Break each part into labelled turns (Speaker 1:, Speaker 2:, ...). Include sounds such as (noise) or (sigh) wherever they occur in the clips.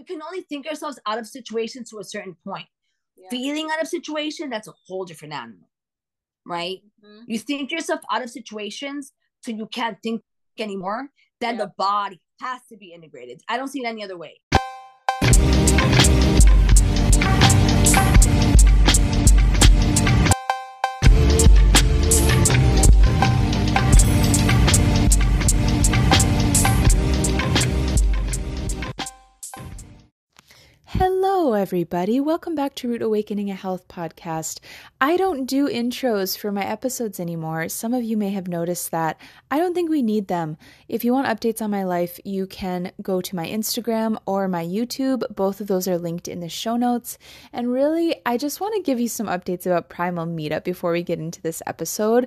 Speaker 1: we can only think ourselves out of situations to a certain point. Yeah. Feeling out of situation, that's a whole different animal, right? Mm-hmm. You think yourself out of situations so you can't think anymore, then yeah. the body has to be integrated. I don't see it any other way.
Speaker 2: Hello, everybody. Welcome back to Root Awakening a Health podcast. I don't do intros for my episodes anymore. Some of you may have noticed that. I don't think we need them. If you want updates on my life, you can go to my Instagram or my YouTube. Both of those are linked in the show notes. And really, I just want to give you some updates about Primal MEATup before we get into this episode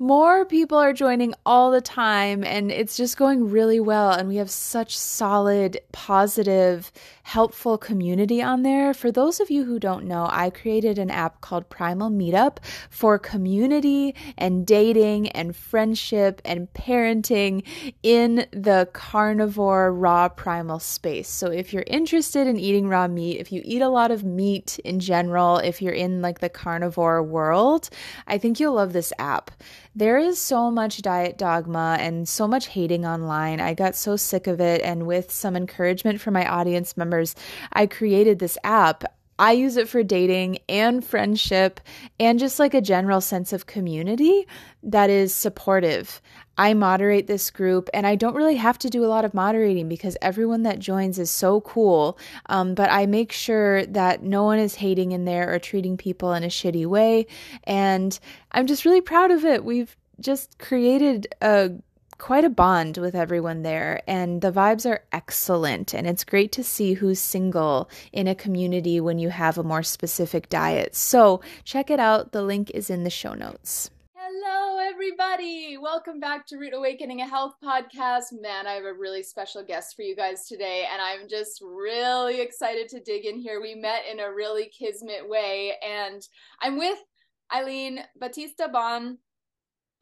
Speaker 2: more people are joining all the time and it's just going really well and we have such solid positive helpful community on there. For those of you who don't know i created an app called Primal MEATup for community and dating and friendship and parenting in the carnivore raw primal space. So if you're interested in eating raw meat if you eat a lot of meat in general if you're in like the carnivore world i think you'll love this app there is so much diet dogma and so much hating online. I got so sick of it. And with some encouragement from my audience members, I created this app. I use it for dating and friendship and just like a general sense of community that is supportive. I moderate this group and I don't really have to do a lot of moderating because everyone that joins is so cool. Um, but I make sure that no one is hating in there or treating people in a shitty way. And I'm just really proud of it. We've just created a quite a bond with everyone there, and the vibes are excellent. And it's great to see who's single in a community when you have a more specific diet. So, check it out. The link is in the show notes.
Speaker 3: Everybody. Welcome back to Root Awakening a Health podcast. Man, I have a really special guest for you guys today, and I'm just really excited to dig in here. We met in a really kismet way, and I'm with Aileen Batista Bohn,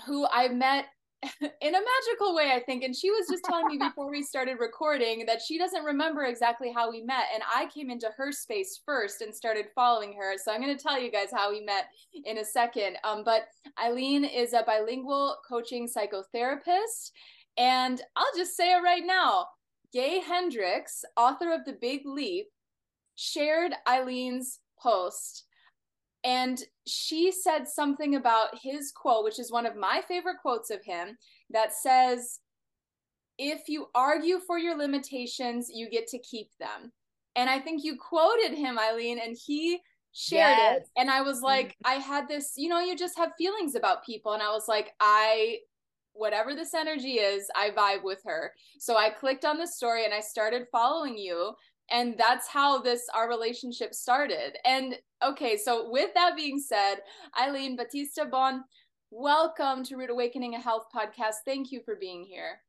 Speaker 3: who I met (laughs) in a magical way, I think. And she was just telling me before we started recording that she doesn't remember exactly how we met. And I came into her space first and started following her. So I'm going to tell you guys how we met in a second. Um, but Aileen is a bilingual coaching psychotherapist. And I'll just say it right now Gay Hendricks, author of The Big Leap, shared Aileen's post and she said something about his quote, which is one of my favorite quotes of him, that says, If you argue for your limitations, you get to keep them. And I think you quoted him, Aileen, and he shared yes. it. And I was like, mm-hmm. I had this, you know, you just have feelings about people. And I was like, I whatever this energy is, I vibe with her. So I clicked on the story and I started following you and that's how this our relationship started. And okay so with that being said Aileen Batista Bohn welcome to root awakening a health podcast. Thank you for being here.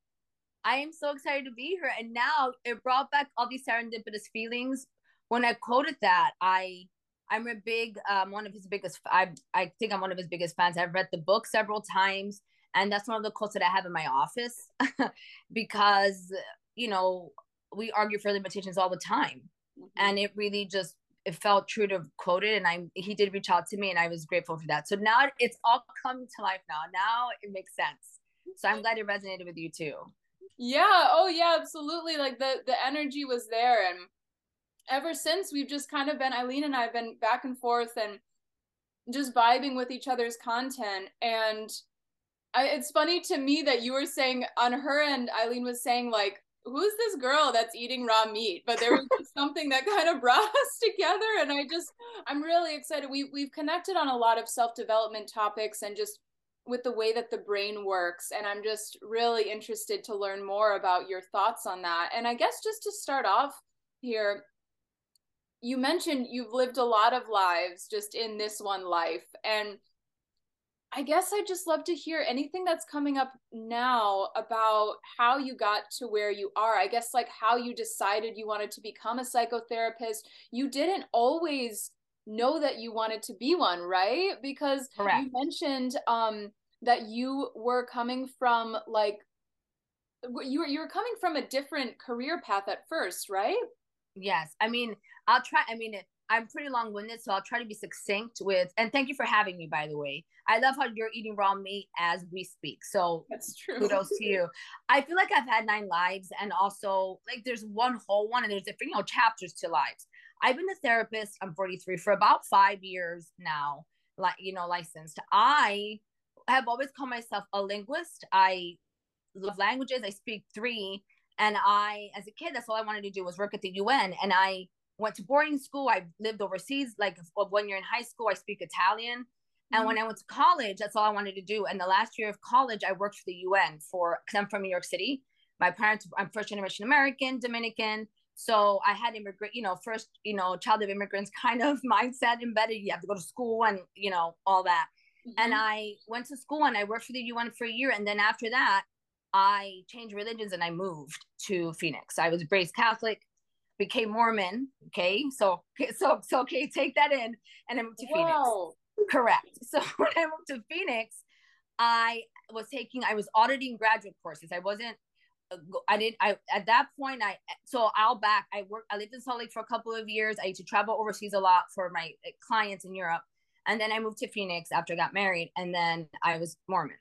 Speaker 1: I am so excited to be here. And now it brought back all these serendipitous feelings. When i quoted that i i'm a big um one of his biggest i i think i'm one of his biggest fans. I've read the book several times and that's one of the quotes that i have in my office (laughs) because you know we argue for limitations all the time. Mm-hmm. and it really just it felt true to quote it. And i he did reach out to me and i was grateful for that. So now it's all come to life now. Now it makes sense. So i'm glad it resonated with you too.
Speaker 3: Yeah. Oh yeah absolutely. Like the the energy was there. And ever since we've just kind of been Aileen and i've been back and forth and just vibing with each other's content. And I, it's funny to me that you were saying on her end Aileen was saying like who's this girl that's eating raw meat? But there was (laughs) something that kind of (laughs) brought us together and i just i'm really excited. We we've connected on a lot of self-development topics and just with the way that the brain works and i'm just really interested to learn more about your thoughts on that. And i guess just to start off here you mentioned you've lived a lot of lives just in this one life and I guess I'd just love to hear anything that's coming up now about how you got to where you are. I guess, like, how you decided you wanted to become a psychotherapist. You didn't always know that you wanted to be one, right? Because Correct. you mentioned um, that you were coming from like you were you were coming from a different career path at first, right?
Speaker 1: Yes. I mean, I'll try. I mean, I'm pretty long winded, so I'll try to be succinct with. And thank you for having me, by the way. I love how you're eating raw meat as we speak. So
Speaker 3: that's true.
Speaker 1: Kudos to you. (laughs) I feel like I've had nine lives, and also like there's one whole one, and there's different you know chapters to lives. I've been a therapist. I'm 43 for about five years now. Like you know, licensed. I have always called myself a linguist. I love languages. I speak three, and I, as a kid, that's all I wanted to do was work at the UN, and I went to boarding school. I lived overseas, like one year in high school. I speak Italian. And mm-hmm. when I went to college, that's all I wanted to do. And the last year of college, I worked for the UN for, because I'm from New York City. My parents, I'm first generation American, Dominican. So I had immigrant, you know, first, you know, child of immigrants (laughs) kind of mindset embedded. You have to go to school and, you know, all that. Mm-hmm. And I went to school and I worked for the UN for a year. And then after that, I changed religions and I moved to Phoenix. I was raised Catholic became Mormon. Okay, so (laughs) so so okay, take that in, and I moved to Whoa. Phoenix. Correct. (laughs) So when I moved to Phoenix, I was taking, I was auditing graduate courses. I wasn't. I didn't, I at that point. I so I'll back. I worked. I lived in Salt Lake for a couple of years. I used to travel overseas a lot for my eh, clients in Europe, and then I moved to Phoenix after I got married, and then I was Mormon.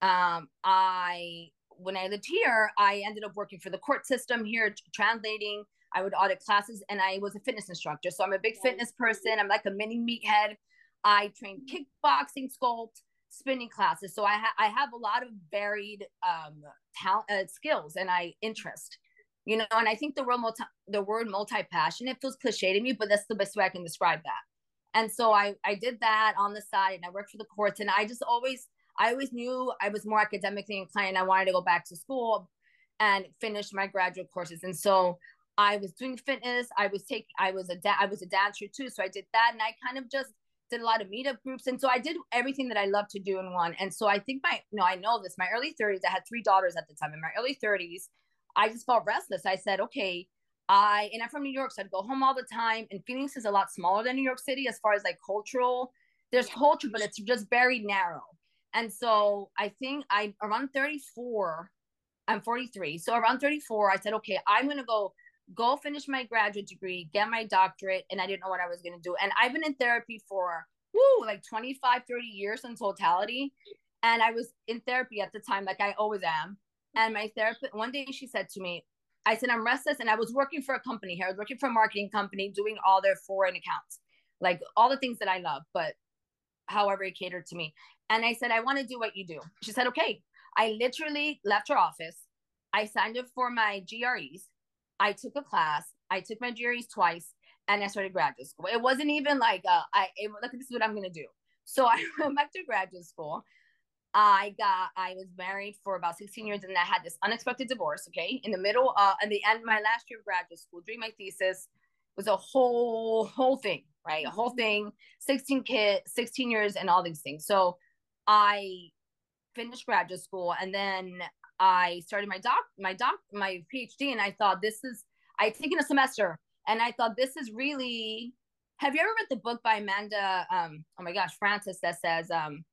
Speaker 1: Um, I when I lived here, I ended up working for the court system here, translating I would audit classes and I was a fitness instructor. So I'm a big fitness person. I'm like a mini meathead. I train kickboxing, sculpt, spinning classes. So I, ha- I have a lot of varied um, talent, uh, skills and I interest, you know, and I think the word multi, the word multi-passionate feels cliche to me, but that's the best way I can describe that. And so I, I did that on the side and I worked for the courts and I just always, I always knew I was more academically inclined. I wanted to go back to school and finish my graduate courses. And so I was doing fitness. I was taking, I was a, da- I was a dancer too. So I did that. And I kind of just did a lot of meetup groups. And so I did everything that I love to do in one. And so I think my, no, I know this, my early 30s, I had three daughters at the time. In my early 30s, I just felt restless. I said, okay, I, and I'm from New York, so I'd go home all the time. And Phoenix is a lot smaller than New York City as far as like cultural, there's culture, but it's just very narrow. And so I think I, around 34, I'm 43. So around 34, I said, okay, I'm to go go finish my graduate degree, get my doctorate, and I didn't know what I was going to do. And I've been in therapy for woo, like 25, 30 years in totality. And I was in therapy at the time, like I always am. And my therapist, one day she said to me, I said, I'm restless. And I was working for a company here. I was working for a marketing company, doing all their foreign accounts, like all the things that I love, but however it catered to me. And I said, I want to do what you do. She said, okay. I literally left her office. I signed up for my GREs. I took a class. I took my GREs twice, and I started graduate school. It wasn't even like uh, I it, look. This is what I'm gonna do. So (laughs) I went back to graduate school. I got I was married for about 16 years, and I had this unexpected divorce. Okay, in the middle, uh, in the end, my last year of graduate school, doing my thesis was a whole whole thing, right? A whole thing. 16 kids, 16 years, and all these things. So I finished graduate school, and then I started my doc, my doc, my PhD, and I thought this is. I'd taken a semester, and I thought this is really. Have you ever read the book by Amanda? Um, oh my gosh, Frances that says, um,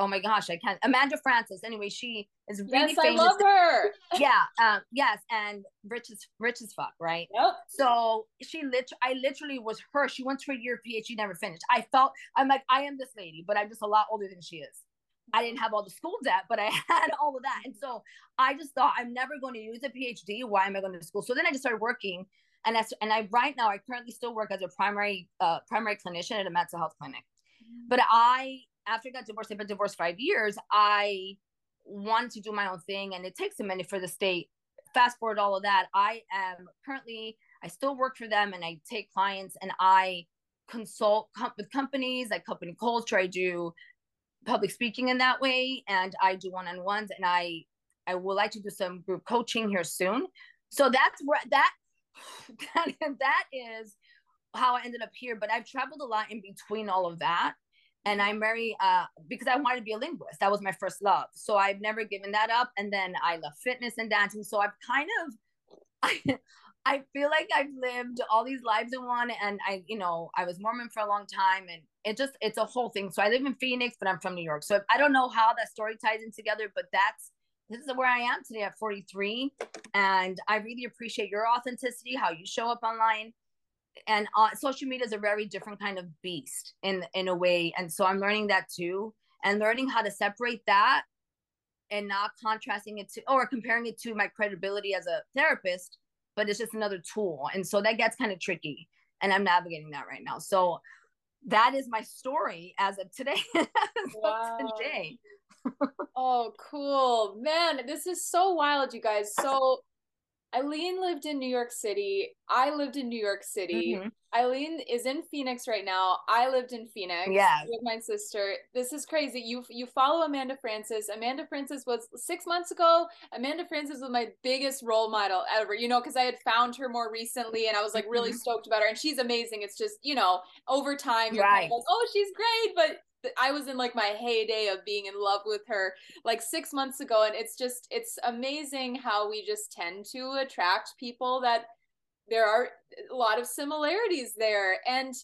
Speaker 1: oh my gosh, I can't. Amanda Frances. Anyway, she is really
Speaker 3: yes, famous. I love her. (laughs)
Speaker 1: yeah. Um, yes, and rich as rich as fuck, right?
Speaker 3: Yep.
Speaker 1: So she lit. I literally was her. She went to a year PhD, never finished. I felt I'm like I am this lady, but I'm just a lot older than she is. I didn't have all the school debt, but I (laughs) had all of that. And so I just thought I'm never going to use a PhD. Why am I going to school? So then I just started working. And that's and I right now I currently still work as a primary uh, primary clinician at a mental health clinic. But I after I got divorced, I've been divorced five years. I wanted to do my own thing, and it takes a minute for the state. Fast forward all of that. I am currently I still work for them, and I take clients, and I consult com- with companies like company culture. I do public speaking in that way and i do one-on-ones and i i would like to do some group coaching here soon. So that's where (sighs) that that, is how i ended up here but i've traveled a lot in between all of that and i'm very uh because i wanted to be a linguist. That was my first love. So i've never given that up and then i love fitness and dancing. So i've kind of (laughs) I, I feel like I've lived all these lives in one and I, you know, I was Mormon for a long time and it just it's a whole thing. So I live in Phoenix, but I'm from New York. So I don't know how that story ties in together, but that's this is where I am today at 43. And I really appreciate your authenticity, how you show up online. And uh, social media is a very different kind of beast in in a way. And so I'm learning that too, and learning how to separate that and not contrasting it to or comparing it to my credibility as a therapist, but it's just another tool. And so that gets kind of tricky. And I'm navigating that right now. So that is my story as of today. (laughs) wow.
Speaker 3: today. (laughs) oh, cool. Man, this is so wild, you guys. So Aileen lived in New York City. I lived in New York City. Mm-hmm. Aileen is in Phoenix right now. I lived in Phoenix
Speaker 1: yeah.
Speaker 3: with my sister. This is crazy. You you follow Amanda Frances. Amanda Frances was six months ago. Amanda Frances was my biggest role model ever. You know, because I had found her more recently, and I was like really mm-hmm. stoked about her. And she's amazing. It's just you know, over time, you're right. kind of like, oh, she's great, but I was in like my heyday of being in love with her like six months ago. And it's just, it's amazing how we just tend to attract people that there are a lot of similarities there. And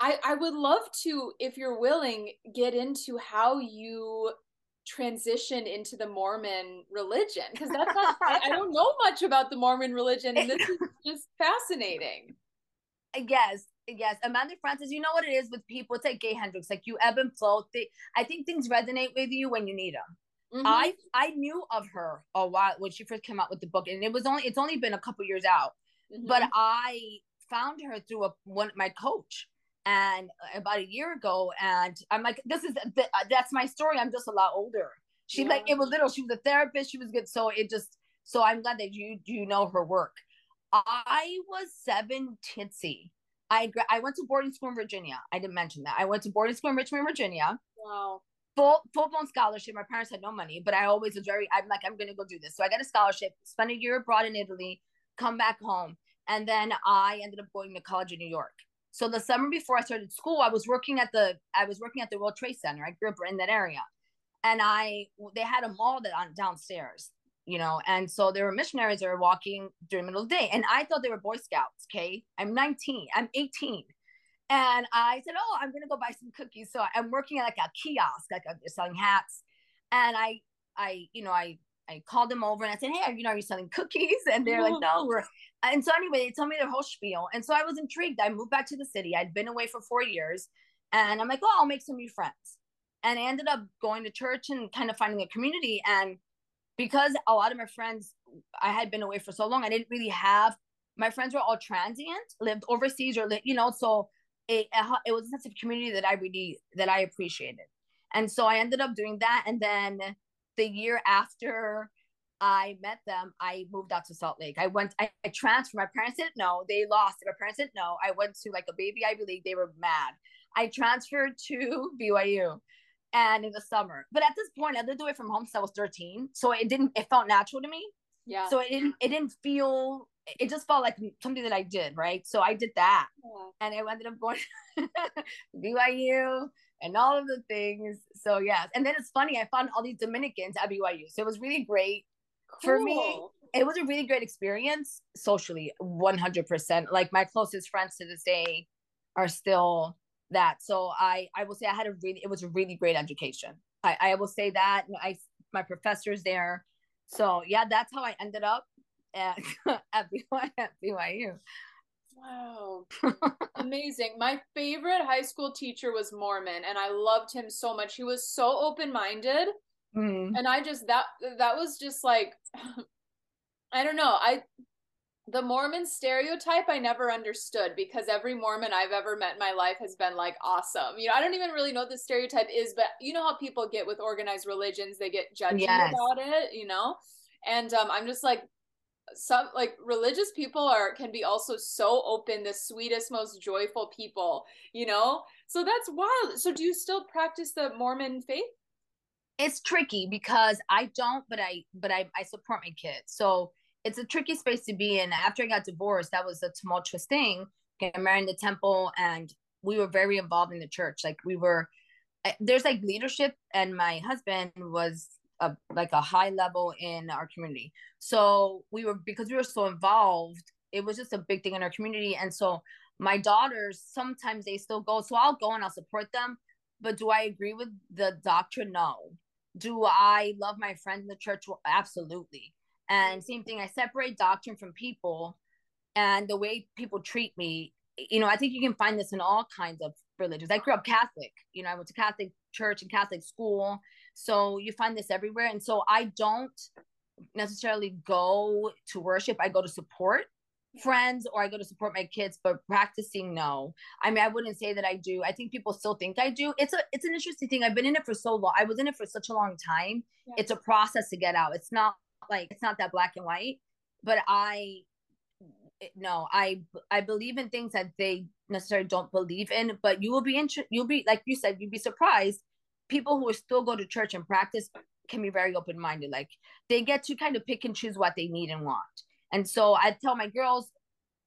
Speaker 3: I, I would love to, if you're willing, get into how you transition into the Mormon religion because that's not, I, I don't know much about the Mormon religion. And this is (laughs) just fascinating.
Speaker 1: Yes, yes, Amanda Frances, you know what it is with people. It's like Gay Hendricks, like you ebb and flow. They, I think things resonate with you when you need them. Mm-hmm. I I knew of her a while when she first came out with the book, and it was only it's only been a couple years out, mm-hmm. but I found her through a one my coach, and about a year ago, and I'm like, this is the, that's my story. I'm just a lot older. She yeah. like it was little. She was a therapist. She was good. So it just so I'm glad that you you know her work. I was seven titsy I I went to boarding school in Virginia. I didn't mention that. I went to boarding school in Richmond, Virginia.
Speaker 3: Wow.
Speaker 1: Full full blown scholarship. My parents had no money, but I always was very. I'm like, I'm gonna go do this. So I got a scholarship. Spent a year abroad in Italy. Come back home, and then I ended up going to college in New York. So the summer before I started school, I was working at the I was working at the World Trade Center. I grew up in that area, and I they had a mall that on downstairs you know and so there were missionaries that were walking during the middle of the day and i thought they were boy scouts okay? I'm 19 i'm 18 and i said oh i'm gonna go buy some cookies so i'm working at like a kiosk like a, selling hats and i i you know i i called them over and i said hey are you know are you selling cookies? (laughs) And they're like no. We're and so anyway they told me their whole spiel and so i was intrigued. I moved back to the city. I'd been away for four years and i'm like oh i'll make some new friends and i ended up going to church and kind of finding a community and because a lot of my friends I had been away for so long, I didn't really have my friends were all transient, lived overseas or you know, so it it was a sense of community that I really that I appreciated, and so I ended up doing that. And then the year after I met them, I moved out to Salt Lake. I went, I, I transferred. My parents didn't know. They lost. My parents didn't know. I went to like a baby Ivy League. They were mad. I transferred to BYU and in the summer. But at this point, I did do it from home since I was 13. So it didn't, it felt natural to me.
Speaker 3: Yeah.
Speaker 1: So it didn't, it didn't feel, it just felt like something that I did, right? So I did that. Yeah. And I ended up going (laughs) to BYU and all of the things. So yes. And then it's funny, I found all these Dominicans at BYU. So it was really great. Cool. For me, it was a really great experience socially, 100%. Like my closest friends to this day are still that. So I I will say I had a really it was a really great education. I I will say that I my professors there. So yeah, that's how I ended up at (laughs) at BYU. At BYU.
Speaker 3: Wow. Amazing. My favorite high school teacher was Mormon and I loved him so much. He was so open-minded. Mm. And I just that that was just like (sighs) I don't know. I the Mormon stereotype I never understood because every Mormon I've ever met in my life has been like awesome. You know, I don't even really know what the stereotype is, but you know how people get with organized religions, they get judgy yes. about it, you know? And um, I'm just like, some like religious people are can be also so open the sweetest most joyful people you know so that's wild so do you still practice the mormon faith
Speaker 1: it's tricky because i don't but i but i, I support my kids so it's a tricky space to be in. After I got divorced, that was a tumultuous thing. Getting married in the temple, and we were very involved in the church. Like we were, eh, there's like leadership, and my husband was a, like a high level in our community. So we were because we were so involved. It was just a big thing in our community, and so my daughters sometimes they still go. So I'll go and I'll support them. But do I agree with the doctrine? No do I love my friends in the church? Well, absolutely. And same thing, I separate doctrine from people and the way people treat me. You know, I think you can find this in all kinds of religions. I grew up Catholic, you know, I went to Catholic church and Catholic school. So you find this everywhere. And so I don't necessarily go to worship, I go to support friends or I go to support my kids, but practicing, no. I mean, I wouldn't say that I do. I think people still think I do. It's a it's an interesting thing. I've been in it for so long. I was in it for such a long time. Yeah. It's a process to get out. It's not like it's not that black and white. But I no, I I believe in things that they necessarily don't believe in. But you will be interested. You'll be like you said. You'd be surprised. People who still go to church and practice can be very open minded. Like they get to kind of pick and choose what they need and want. And so I tell my girls,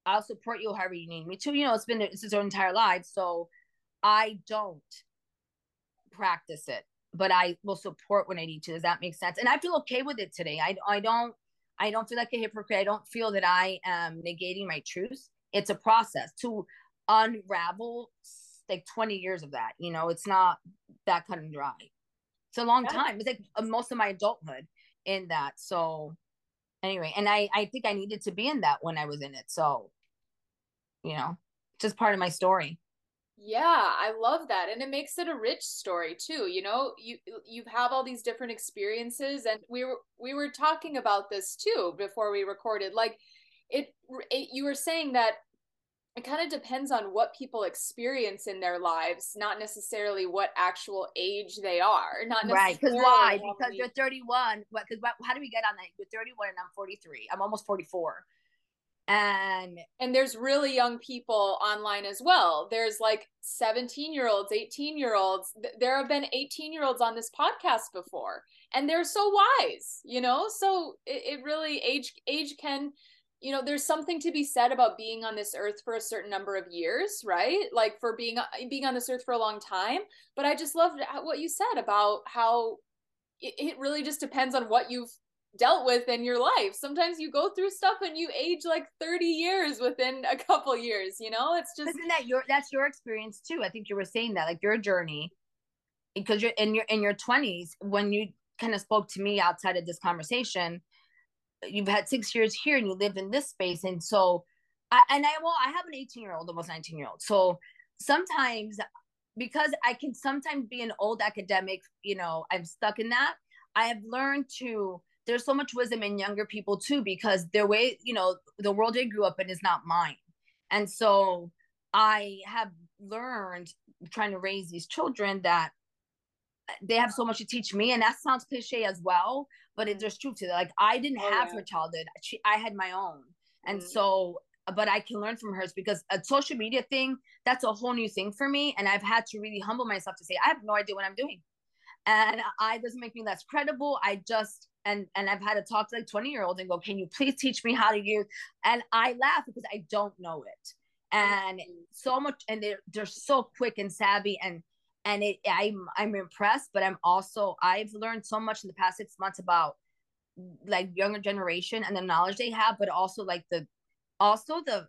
Speaker 1: I'll support you however you need me to. You know, it's been it's their entire life, so I don't practice it, but I will support when I need to. Does that make sense? And I feel okay with it today. I I don't I don't feel like a hypocrite. I don't feel that I am negating my truth. It's a process to unravel like 20 years of that. You know, it's not that cut and dry. It's a long time. It's like uh, most of my adulthood in that. So anyway, and I I think I needed to be in that when I was in it. So, you know, just part of my story.
Speaker 3: Yeah, I love that. And it makes it a rich story too. You know, you you have all these different experiences and we were we were talking about this too before we recorded. Like it, it you were saying that it kind of depends on what people experience in their lives, not necessarily what actual age they are. Not
Speaker 1: right. Because why? Because you're 31. What? Because how do we get on that? You're 31 and I'm 43. I'm almost 44. And
Speaker 3: and there's really young people online as well. There's like 17 year olds, 18 year olds. There have been 18 year olds on this podcast before, and they're so wise, you know. So it, it really age age can you know there's something to be said about being on this earth for a certain number of years right like for being uh, being on this earth for a long time but i just loved uh, what you said about how it, it really just depends on what you've dealt with in your life. Sometimes you go through stuff and you age like 30 years within a couple years you know? It's just
Speaker 1: isn't that your that's your experience too. I think you were saying that like your journey because you're in your in your 20s when you kind of spoke to me outside of this conversation you've had six years here and you live in this space. And so I, and i well i have an 18 year old almost 19 year old so sometimes because i can sometimes be an old academic you know i'm stuck in that i have learned to there's so much wisdom in younger people too because their way you know the world they grew up in is not mine. And so i have learned trying to raise these children that they have so much to teach me and that sounds cliche as well but it, there's truth to that. Like i didn't oh, have yeah. her childhood. She, i had my own. And mm. so but i can learn from hers because a social media thing that's a whole new thing for me and i've had to really humble myself to say i have no idea what i'm doing. And i doesn't make me less credible. I just and and i've had to talk to like 20 year olds and go can you please teach me how to use and i laugh because i don't know it and mm-hmm. so much and they're, they're so quick and savvy and and it I'm I'm impressed, but I'm also I've learned so much in the past six months about like younger generation and the knowledge they have, but also like the also the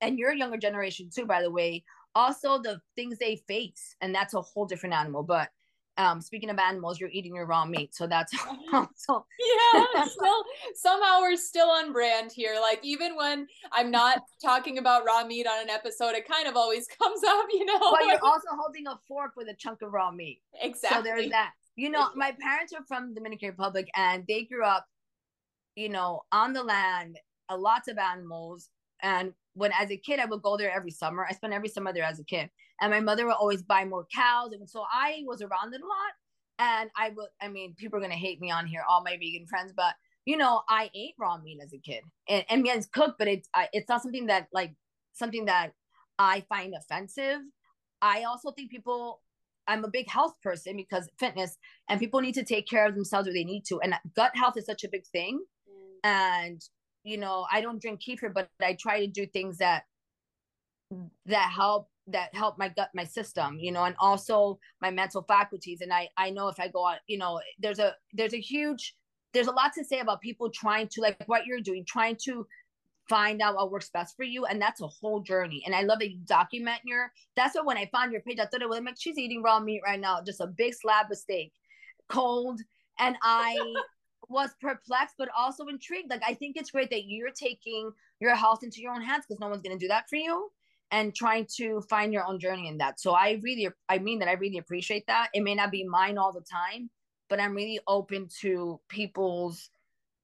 Speaker 1: and your younger generation too, by the way, also the things they face, and that's a whole different animal. But um speaking of animals you're eating your raw meat so that's (laughs) (laughs) also
Speaker 3: yeah still somehow we're still on brand here. Like even when i'm not talking about raw meat on an episode it kind of always (laughs) comes up you know?
Speaker 1: But you're also holding a fork with a chunk of raw meat.
Speaker 3: Exactly
Speaker 1: so there's that. You know my parents are from dominican republic and they grew up you know on the land uh, lots of animals and when as a kid I would go there every summer. I spent every summer there as a kid. And my mother would always buy more cows. And so I was around it a lot. And I would, I mean, people are gonna hate me on here, all my vegan friends, but you know, I ate raw meat as a kid. And, and mean, it's cooked, but it's I, it's not something that like something that I find offensive. I also think people I'm a big health person because fitness and people need to take care of themselves where they need to. And gut health is such a big thing. Mm. And you know i don't drink kefir but i try to do things that that help that help my gut my system you know and also my mental faculties. And i i know if i go on you know there's a there's a huge there's a lot to say about people trying to like what you're doing trying to find out what works best for you. And that's a whole journey. And i love that you document your that's what when i found your page i thought it was like she's eating raw meat right now just a big slab of steak cold. And I was perplexed but also intrigued. Like I think it's great that you're taking your health into your own hands because no one's gonna do that for you and trying to find your own journey in that. So I really I mean that I really appreciate that. It may not be mine all the time, but I'm really open to people's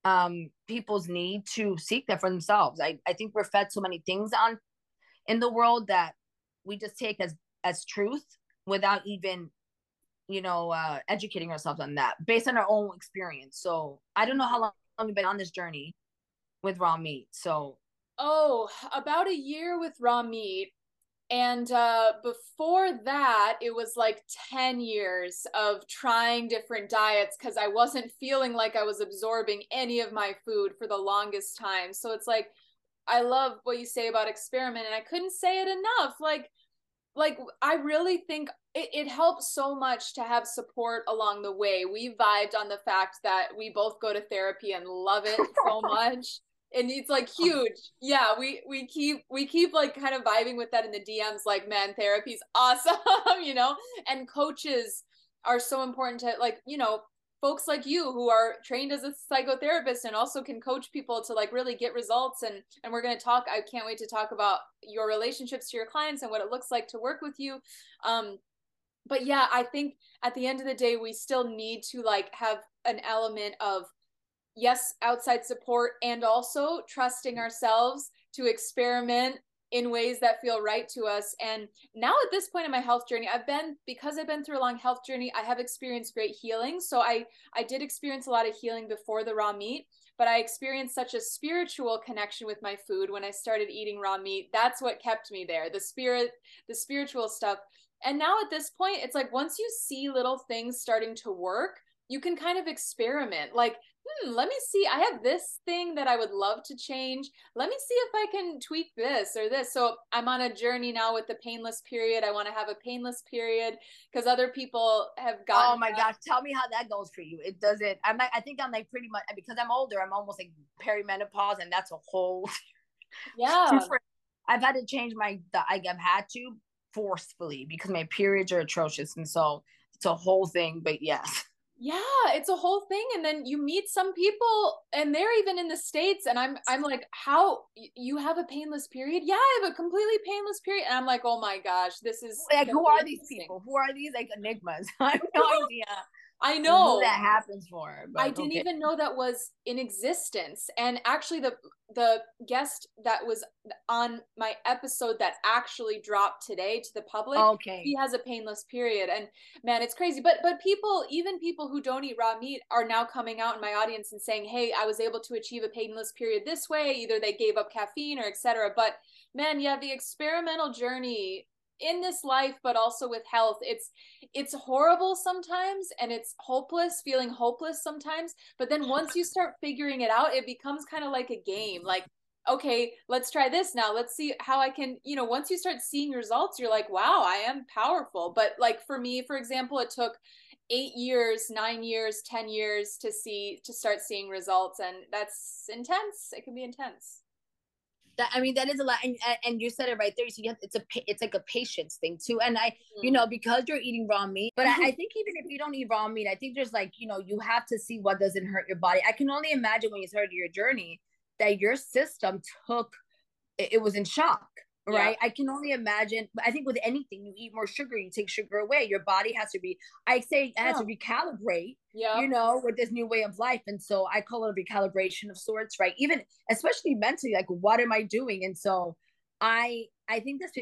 Speaker 1: um people's need to seek that for themselves. I, I think we're fed so many things on in the world that we just take as as truth without even you know uh educating ourselves on that based on our own experience. So i don't know how long you've been on this journey with raw meat so.
Speaker 3: Oh about a year with raw meat and uh, before that it was like 10 years of trying different diets because i wasn't feeling like i was absorbing any of my food for the longest time. So it's like i love what you say about experiment and i couldn't say it enough. Like like I really think it, it helps so much to have support along the way. We vibed on the fact that we both go to therapy and love it so (laughs) much. And it's like huge. Yeah, we we keep we keep like kind of vibing with that in the DMs like man therapy's (laughs) awesome, you know? And coaches are so important to like, you know, folks like you who are trained as a psychotherapist and also can coach people to like really get results. And and we're going to talk i can't wait to talk about your relationships to your clients and what it looks like to work with you. Um but yeah i think at the end of the day we still need to like have an element of yes outside support and also trusting ourselves to experiment in ways that feel right to us. And now at this point in my health journey, I've been because I've been through a long health journey, I have experienced great healing. So I I did experience a lot of healing before the raw meat, but I experienced such a spiritual connection with my food when I started eating raw meat. That's what kept me there. The spirit, the spiritual stuff. And now at this point, it's like once you see little things starting to work, you can kind of experiment. Like hmm, let me see. I have this thing that I would love to change. Let me see if I can tweak this or this. So I'm on a journey now with the painless period. I want to have a painless period because other people have got.
Speaker 1: Oh my that. gosh, tell me how that goes for you. It doesn't. I'm like, I think I'm like pretty much because I'm older. I'm almost like perimenopause, and that's a whole. (laughs)
Speaker 3: Yeah.
Speaker 1: I've had to change my. I've had to forcefully because my periods are atrocious, and so it's a whole thing. But yes
Speaker 3: yeah it's a whole thing and then you meet some people and they're even in the states and i'm i'm like how you have a painless period? Yeah i have a completely painless period and i'm like oh my gosh this is
Speaker 1: like who are these people? Who are these like enigmas? (laughs) I have no (laughs) idea
Speaker 3: I know
Speaker 1: that happens for.
Speaker 3: I didn't okay. even know that was in existence. And actually, the the guest that was on my episode that actually dropped today to the public,
Speaker 1: okay,
Speaker 3: he has a painless period, and man, it's crazy. But but people, even people who don't eat raw meat, are now coming out in my audience and saying, "Hey, I was able to achieve a painless period this way. Either they gave up caffeine or etc." But man, yeah, the experimental journey in this life but also with health. It's it's horrible sometimes and it's hopeless feeling hopeless sometimes but then once you start figuring it out it becomes kind of like a game like okay let's try this now. Let's see how i can you know once you start seeing results you're like wow i am powerful. But like for me for example it took eight years nine years ten years to see to start seeing results and that's intense. It can be intense
Speaker 1: that I mean that is a lot, and and you said it right there. So you have, it's a it's like a patience thing too. And I, you mm. know, because you're eating raw meat, but I, I, (laughs) think even if you don't eat raw meat, I think there's like you know you have to see what doesn't hurt your body. I can only imagine when you started your journey that your system took it, it was in shock right? Yeah. i can only imagine i think with anything you eat more sugar you take sugar away your body has to be i say it has yeah. to recalibrate yeah. you know with this new way of life and so i call it a recalibration of sorts right? Even especially mentally like what am i doing? And so i i think this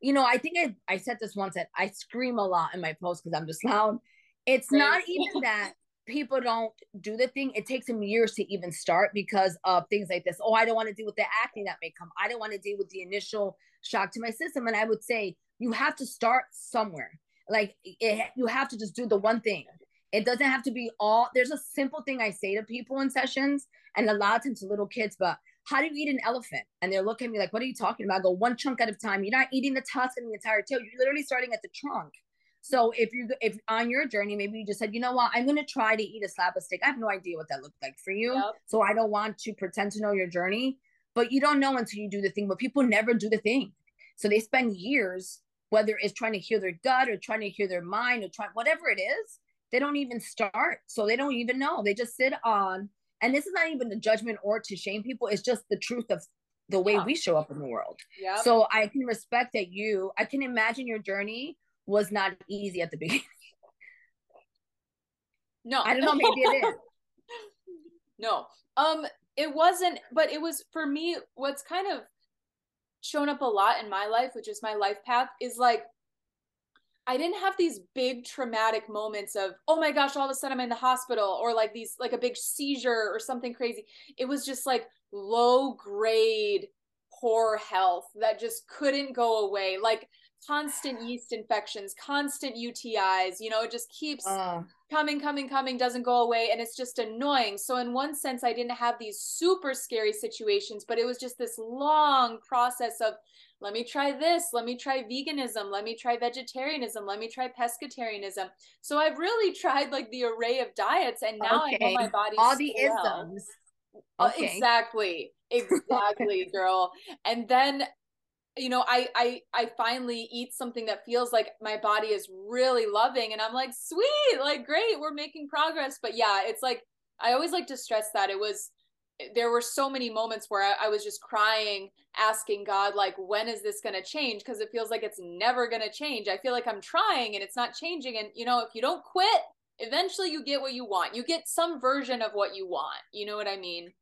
Speaker 1: you know i think i i said this once that i scream a lot in my post because i'm just loud. It's not even that people don't do the thing, it takes them years to even start because of things like this. Oh, I don't want to deal with the acne that may come. I don't want to deal with the initial shock to my system. And I would say you have to start somewhere. Like it, you have to just do the one thing. It doesn't have to be all. There's a simple thing I say to people in sessions, and a lot of times to little kids. But how do you eat an elephant? And they're looking at me like, "What are you talking about?" I go one chunk at a time. You're not eating the tusk and the entire tail. You're literally starting at the trunk. So if you if on your journey, maybe you just said, you know what, I'm gonna try to eat a slab of steak. I have no idea what that looked like for you. Yep. So I don't want to pretend to know your journey, but you don't know until you do the thing. But people never do the thing. So they spend years, whether it's trying to heal their gut or trying to heal their mind or try whatever it is, they don't even start. So they don't even know. They just sit on, and this is not even the judgment or to shame people. It's just the truth of the way yeah. we show up in the world. Yeah. So I can respect that you, I can imagine your journey was not easy at the beginning. (laughs)
Speaker 3: No.
Speaker 1: I don't know, maybe it is. (laughs)
Speaker 3: no. Um, it wasn't, but it was for me, what's kind of shown up a lot in my life, which is my life path, is like I didn't have these big traumatic moments of, oh my gosh, all of a sudden I'm in the hospital or like these, like a big seizure or something crazy. It was just like low grade poor health that just couldn't go away. Like constant yeast infections, constant UTIs, you know, it just keeps uh. coming, coming, coming, doesn't go away. And it's just annoying. So, in one sense, I didn't have these super scary situations, but it was just this long process of let me try this, let me try veganism, let me try vegetarianism, let me try pescatarianism. So, I've really (laughs) tried like the array of diets, and now okay. I know my body
Speaker 1: all the well. isms.
Speaker 3: Okay. Exactly. (laughs) Exactly, girl. And then you know i i i finally eat something that feels like my body is really loving and i'm like sweet like great we're making progress. But yeah it's like i always like to stress that it was there were so many moments where I, I was just crying asking god like when is this going to change? Because it feels like it's never going to change. I feel like i'm trying and it's not changing and you know if you don't quit eventually you get what you want. You get some version of what you want. You know what i mean?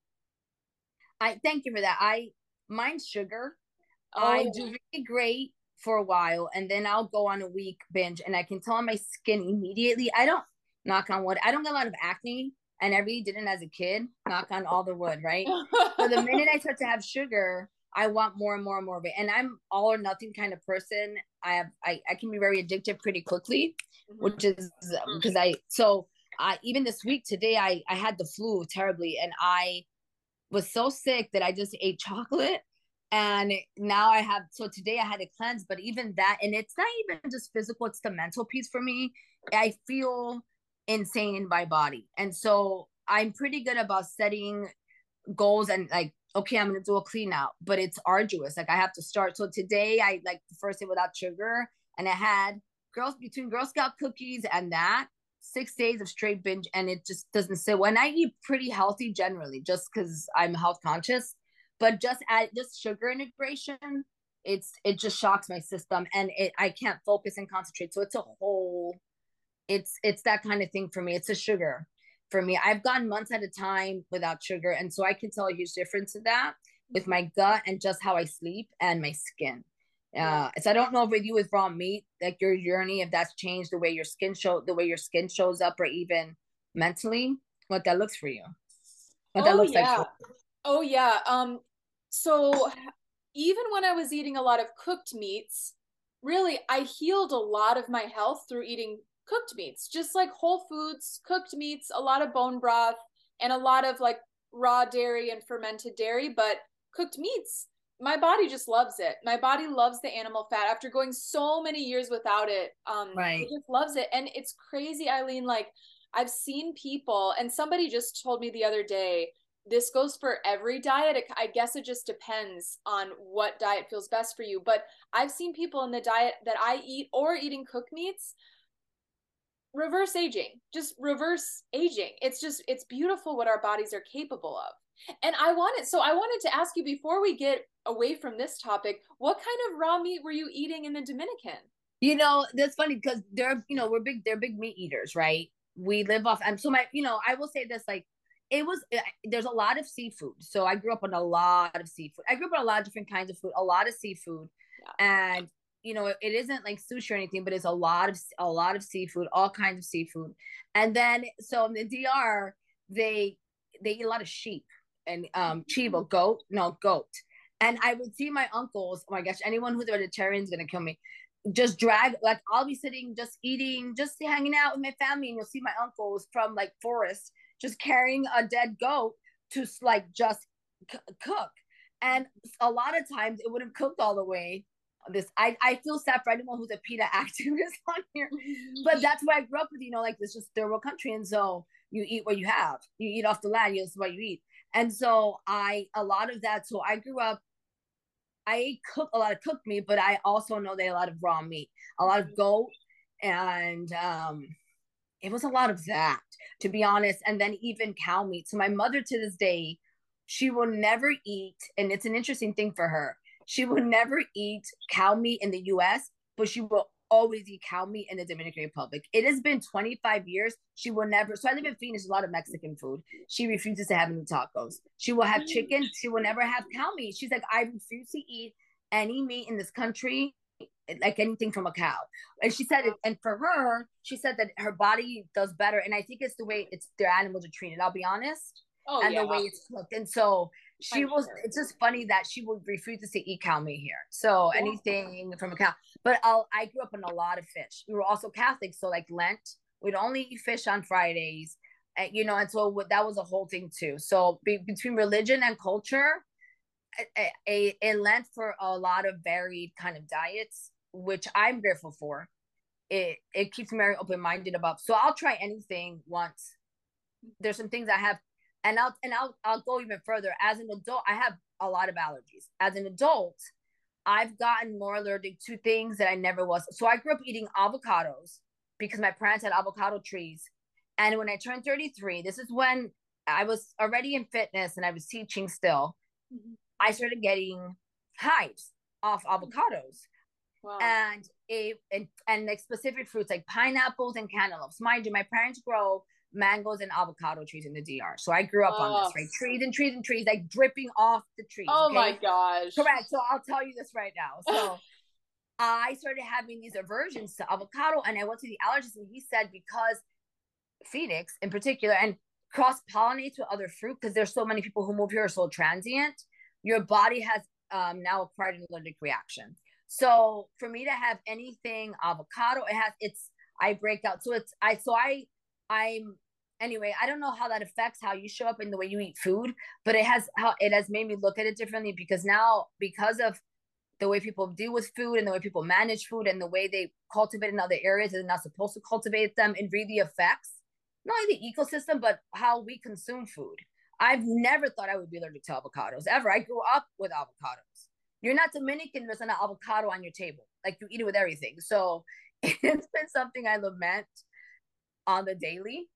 Speaker 1: I thank you for that. I mine's sugar Oh. I do really great for a while and then I'll go on a week binge and I can tell on my skin immediately. I don't knock on wood. I don't get a lot of acne and I really didn't as a kid. Knock on all the wood, right? so the minute I start to have sugar, I want more and more and more of it. And I'm all or nothing kind of person. I have I, I can be very addictive pretty quickly, mm-hmm. which is because I so I even this week today I I had the flu terribly and I was so sick that I just ate chocolate and now i have so today i had a cleanse but even that and it's not even just physical it's the mental piece for me. I feel insane in my body. And so i'm pretty good about setting goals and like okay i'm gonna do a clean out but it's arduous. Like i have to start. So today i like the first day without sugar and i had girls between girl scout cookies and that six days of straight binge and it just doesn't sit when i eat pretty healthy generally just because i'm health conscious but just add just sugar integration it's it just shocks my system and it i can't focus and concentrate. So it's a whole it's it's that kind of thing for me. It's a sugar for me. I've gone months at a time without sugar. And so i can tell a huge difference in that with my gut and just how i sleep and my skin. Uh so i don't know if with you with raw meat like your journey if that's changed the way your skin show the way your skin shows up or even mentally what that looks for you. What
Speaker 3: oh, that looks yeah. like oh yeah. Um so even when I was eating a lot of cooked meats, really I healed a lot of my health through eating cooked meats, just like whole foods, cooked meats, a lot of bone broth, and a lot of like raw dairy and fermented dairy, but cooked meats. My body just loves it. My body loves the animal fat after going so many years without it. Um, right. It just loves it. And it's crazy, Aileen. Like, I've seen people, and somebody just told me the other day, this goes for every diet. It, I guess it just depends on what diet feels best for you. But I've seen people in the diet that I eat or eating cooked meats reverse aging, just reverse aging. It's just, it's beautiful what our bodies are capable of. And I wanted, so I wanted to ask you before we get away from this topic, what kind of raw meat were you eating in the Dominican?
Speaker 1: You know, that's funny because they're, you know, we're big, they're big meat eaters, right? We live off, and so my, you know, I will say this like, it was eh, there's a lot of seafood. So i grew up on a lot of seafood. I grew up on a lot of different kinds of food a lot of seafood. Yeah. and you know it, it isn't like sushi or anything but it's a lot of a lot of seafood all kinds of seafood. And then so in the dr they they eat a lot of sheep and um chivo mm-hmm. goat no goat. And i would see my uncles oh my gosh anyone who's a vegetarian is gonna kill me just drag like I'll be sitting just eating, just hanging out with my family, and you'll see my uncles from like forest just carrying a dead goat to like just c- cook. And a lot of times it would have cooked all the way. This I, I feel sad for anyone who's a PETA (laughs) activist on here, but (laughs) that's where I grew up with. You know, like this just third world country, and so you eat what you have. You eat off the land. you That's what you eat. And so I a lot of that. So I grew up I cook a lot of cooked meat, but I also know they a lot of raw meat, a lot of goat and um it was a lot of that, to be honest. And then even cow meat. So my mother to this day, she will never eat, and it's an interesting thing for her. She will never eat cow meat in the US, but she will always eat cow meat in the Dominican Republic. It has been 25 years. She will never. So I live in Phoenix, a lot of Mexican food. She refuses to have any tacos. She will have mm. chicken. She will never have cow meat. She's like, I refuse to eat any meat in this country, like anything from a cow. And she said, and for her, she said that her body does better. And I think it's the way it's their animals are treated. I'll be honest. Oh, and yeah. the way it's cooked. And so she was it's just funny that she would refuse to eat cow meat here so yeah. anything from a cow but I'll, i grew up on a lot of fish we were also catholic so like lent we'd only eat fish on fridays and, you know and so that was a whole thing too so be, between religion and culture a, a, lent for a lot of varied kind of diets which i'm grateful for it it keeps me very open-minded about so i'll try anything once there's some things i have and I'll and I'll I'll go even further. As an adult, I have a lot of allergies. As an adult, I've gotten more allergic to things that I never was. So I grew up eating avocados because my parents had avocado trees. And when I turned 33, this is when I was already in fitness and I was teaching still. Mm-hmm. I started getting hives off avocados. Wow. And a and, and like specific fruits like pineapples and cantaloupes. Mind you, my parents grow mangoes and avocado trees in the DR. So I grew up oh. on this, right? Trees and trees and trees, like dripping off the trees.
Speaker 3: Oh okay? my gosh.
Speaker 1: Correct. So I'll tell you this right now. So (laughs) I started having these aversions to avocado, and I went to the allergist, and he said because Phoenix in particular, and cross pollinates with other fruit, because there's so many people who move here are so transient, your body has um, now acquired an allergic reaction. So for me to have anything avocado, it has it's I break out. So it's I so I I'm anyway, I don't know how that affects how you show up in the way you eat food, but it has how it has made me look at it differently because now because of the way people deal with food and the way people manage food and the way they cultivate in other areas they're not supposed to cultivate them, it really affects not only the ecosystem but how we consume food. I've never thought I would be allergic to avocados ever. I grew up with avocados. You're not Dominican, there's an avocado on your table. Like you eat it with everything. So (laughs) it's been something I lament on the daily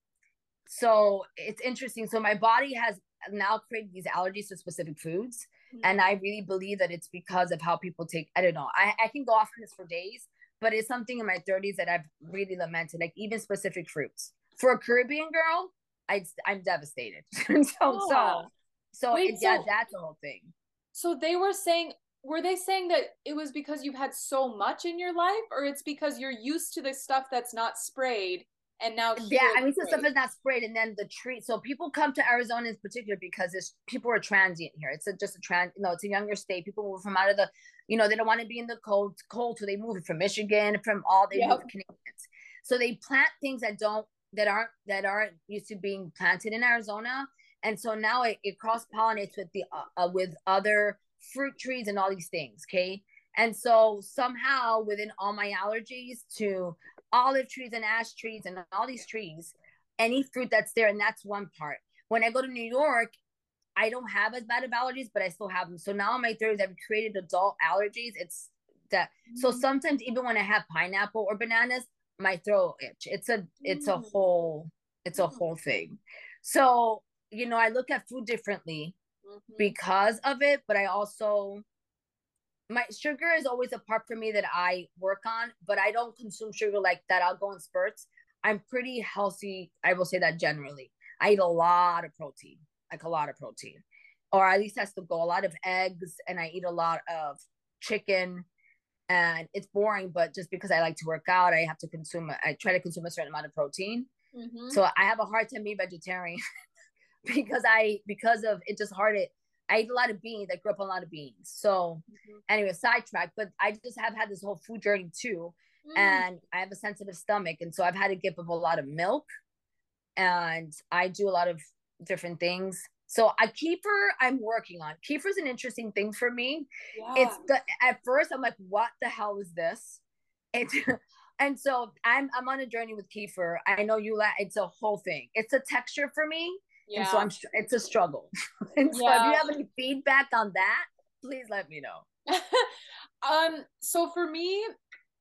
Speaker 1: so it's interesting. So my body has now created these allergies to specific foods. Mm-hmm. And I really believe that it's because of how people take, I don't know, I, I can go off on this for days, but it's something in my 30s that I've really lamented, like even specific fruits. For a Caribbean girl, I, I'm devastated. (laughs) so, oh. so, so, Wait, it, yeah, so, that's the whole thing.
Speaker 3: So they were saying, were they saying that it was because you've had so much in your life, or it's because you're used to the stuff that's not sprayed and now
Speaker 1: yeah i mean some stuff is not sprayed and then the tree so people come to arizona in particular because it's people are transient here it's a, just a trans you know it's a younger state people move from out of the you know they don't want to be in the cold cold so they move from michigan from all they yep. move canadians so they plant things that don't that aren't that aren't used to being planted in arizona and so now it, it cross pollinates with the uh, uh, with other fruit trees and all these things okay and so somehow within all my allergies to olive trees and ash trees and all these trees, any fruit that's there. And that's one part. When I go to New York, I don't have as bad of allergies, but I still have them. So now on my 30s, I've created adult allergies. It's that. Mm-hmm. So sometimes even when I have pineapple or bananas, my throat itch. It's a it's a mm. whole it's a mm. whole thing. So you know, I look at food differently mm-hmm. because of it, but I also my sugar is always a part for me that I work on, but I don't consume sugar like that. I'll go in spurts. I'm pretty healthy. I will say that generally. I eat a lot of protein, like a lot of protein, or at least has to go a lot of eggs, and I eat a lot of chicken. And it's boring, but just because I like to work out, I have to consume. I try to consume a certain amount of protein. Mm-hmm. So I have a hard time being vegetarian (laughs) because I because of it just hard it I eat a lot of beans. I grew up on a lot of beans. So mm-hmm. anyway, sidetrack. But I just have had this whole food journey too. Mm. And I have a sensitive stomach. And so I've had to give up a lot of milk. And I do a lot of different things. So a kefir I'm working on. Kefir is an interesting thing for me. Yeah. It's the at first I'm like, what the hell is this? It (laughs) and so I'm I'm on a journey with kefir. I know you la- it's a whole thing. It's a texture for me yeah. And so I'm it's a struggle. (laughs) and so yeah. if you have any feedback on that, please let me know. (laughs)
Speaker 3: um so for me,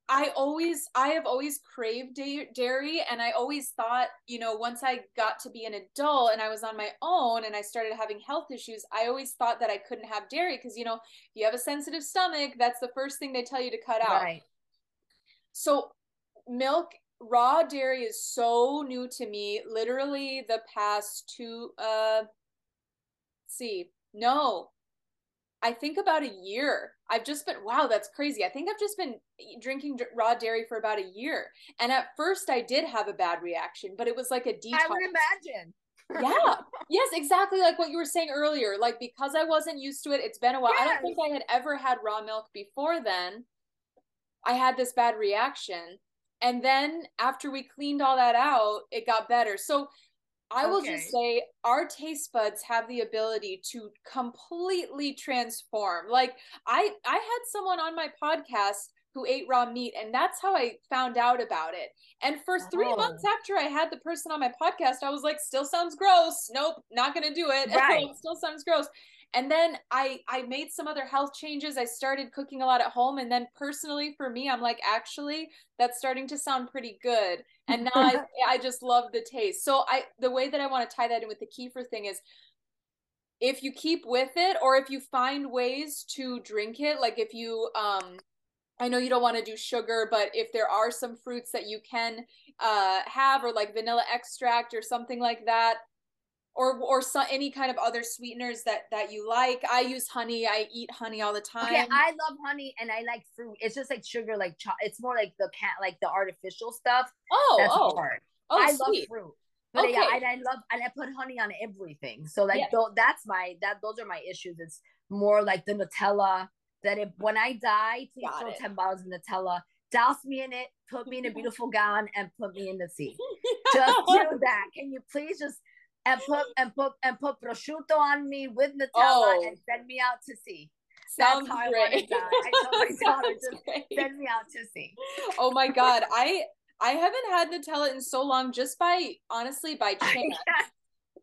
Speaker 3: I always I have always craved dairy and I always thought, you know, once I got to be an adult and I was on my own and I started having health issues, I always thought that I couldn't have dairy because you know, if you have a sensitive stomach, that's the first thing they tell you to cut out. Right. So milk raw dairy is so new to me literally the past two uh see no I think about a year. I've just been, wow, that's crazy. I think I've just been drinking raw dairy for about a year. And at first I did have a bad reaction, but it was like a detox. I
Speaker 1: would imagine.
Speaker 3: yeah. Yes, exactly like what you were saying earlier. Like because I wasn't used to it, it's been a while. Yes. I don't think I had ever had raw milk before then. I had this bad reaction. And then after we cleaned all that out, it got better. So I will just say our taste buds have the ability to completely transform. Like I I had someone on my podcast who ate raw meat and that's how I found out about it. And for 3 oh. months after I had the person on my podcast, I was like still sounds gross. Nope, not going to do it. (laughs) Right. still sounds gross and then i i made some other health changes. I started cooking a lot at home. And then personally for me i'm like actually that's starting to sound pretty good. And now I, (laughs) I just love the taste. So i the way that i want to tie that in with the kefir thing is if you keep with it or if you find ways to drink it like if you um I know you don't want to do sugar, but if there are some fruits that you can uh, have, or like vanilla extract or something like that, or or so, any kind of other sweeteners that that you like. I use honey. I eat honey all the time. Okay,
Speaker 1: I love honey and I like fruit. It's just like sugar, like cho- it's more like the cat, like the artificial stuff.
Speaker 3: Oh, That's oh, hard.
Speaker 1: oh, I sweet. love fruit. But uh, okay. yeah, and I love and I put honey on everything. So like, yeah. th- that's my that those are my issues. It's more like the Nutella that if when I die, please Got throw it. ten bottles of Nutella douse me in it, put me in a (laughs) beautiful gown, and put me in the sea. (laughs) Just do that. Can you please just and put and put and put prosciutto on me with Nutella oh. and send me out to sea.
Speaker 3: Sounds That's how great. I, I
Speaker 1: told my (laughs) daughter just send me out to sea.
Speaker 3: Oh my god, I I haven't had Nutella in so long, just by honestly by (laughs) chance.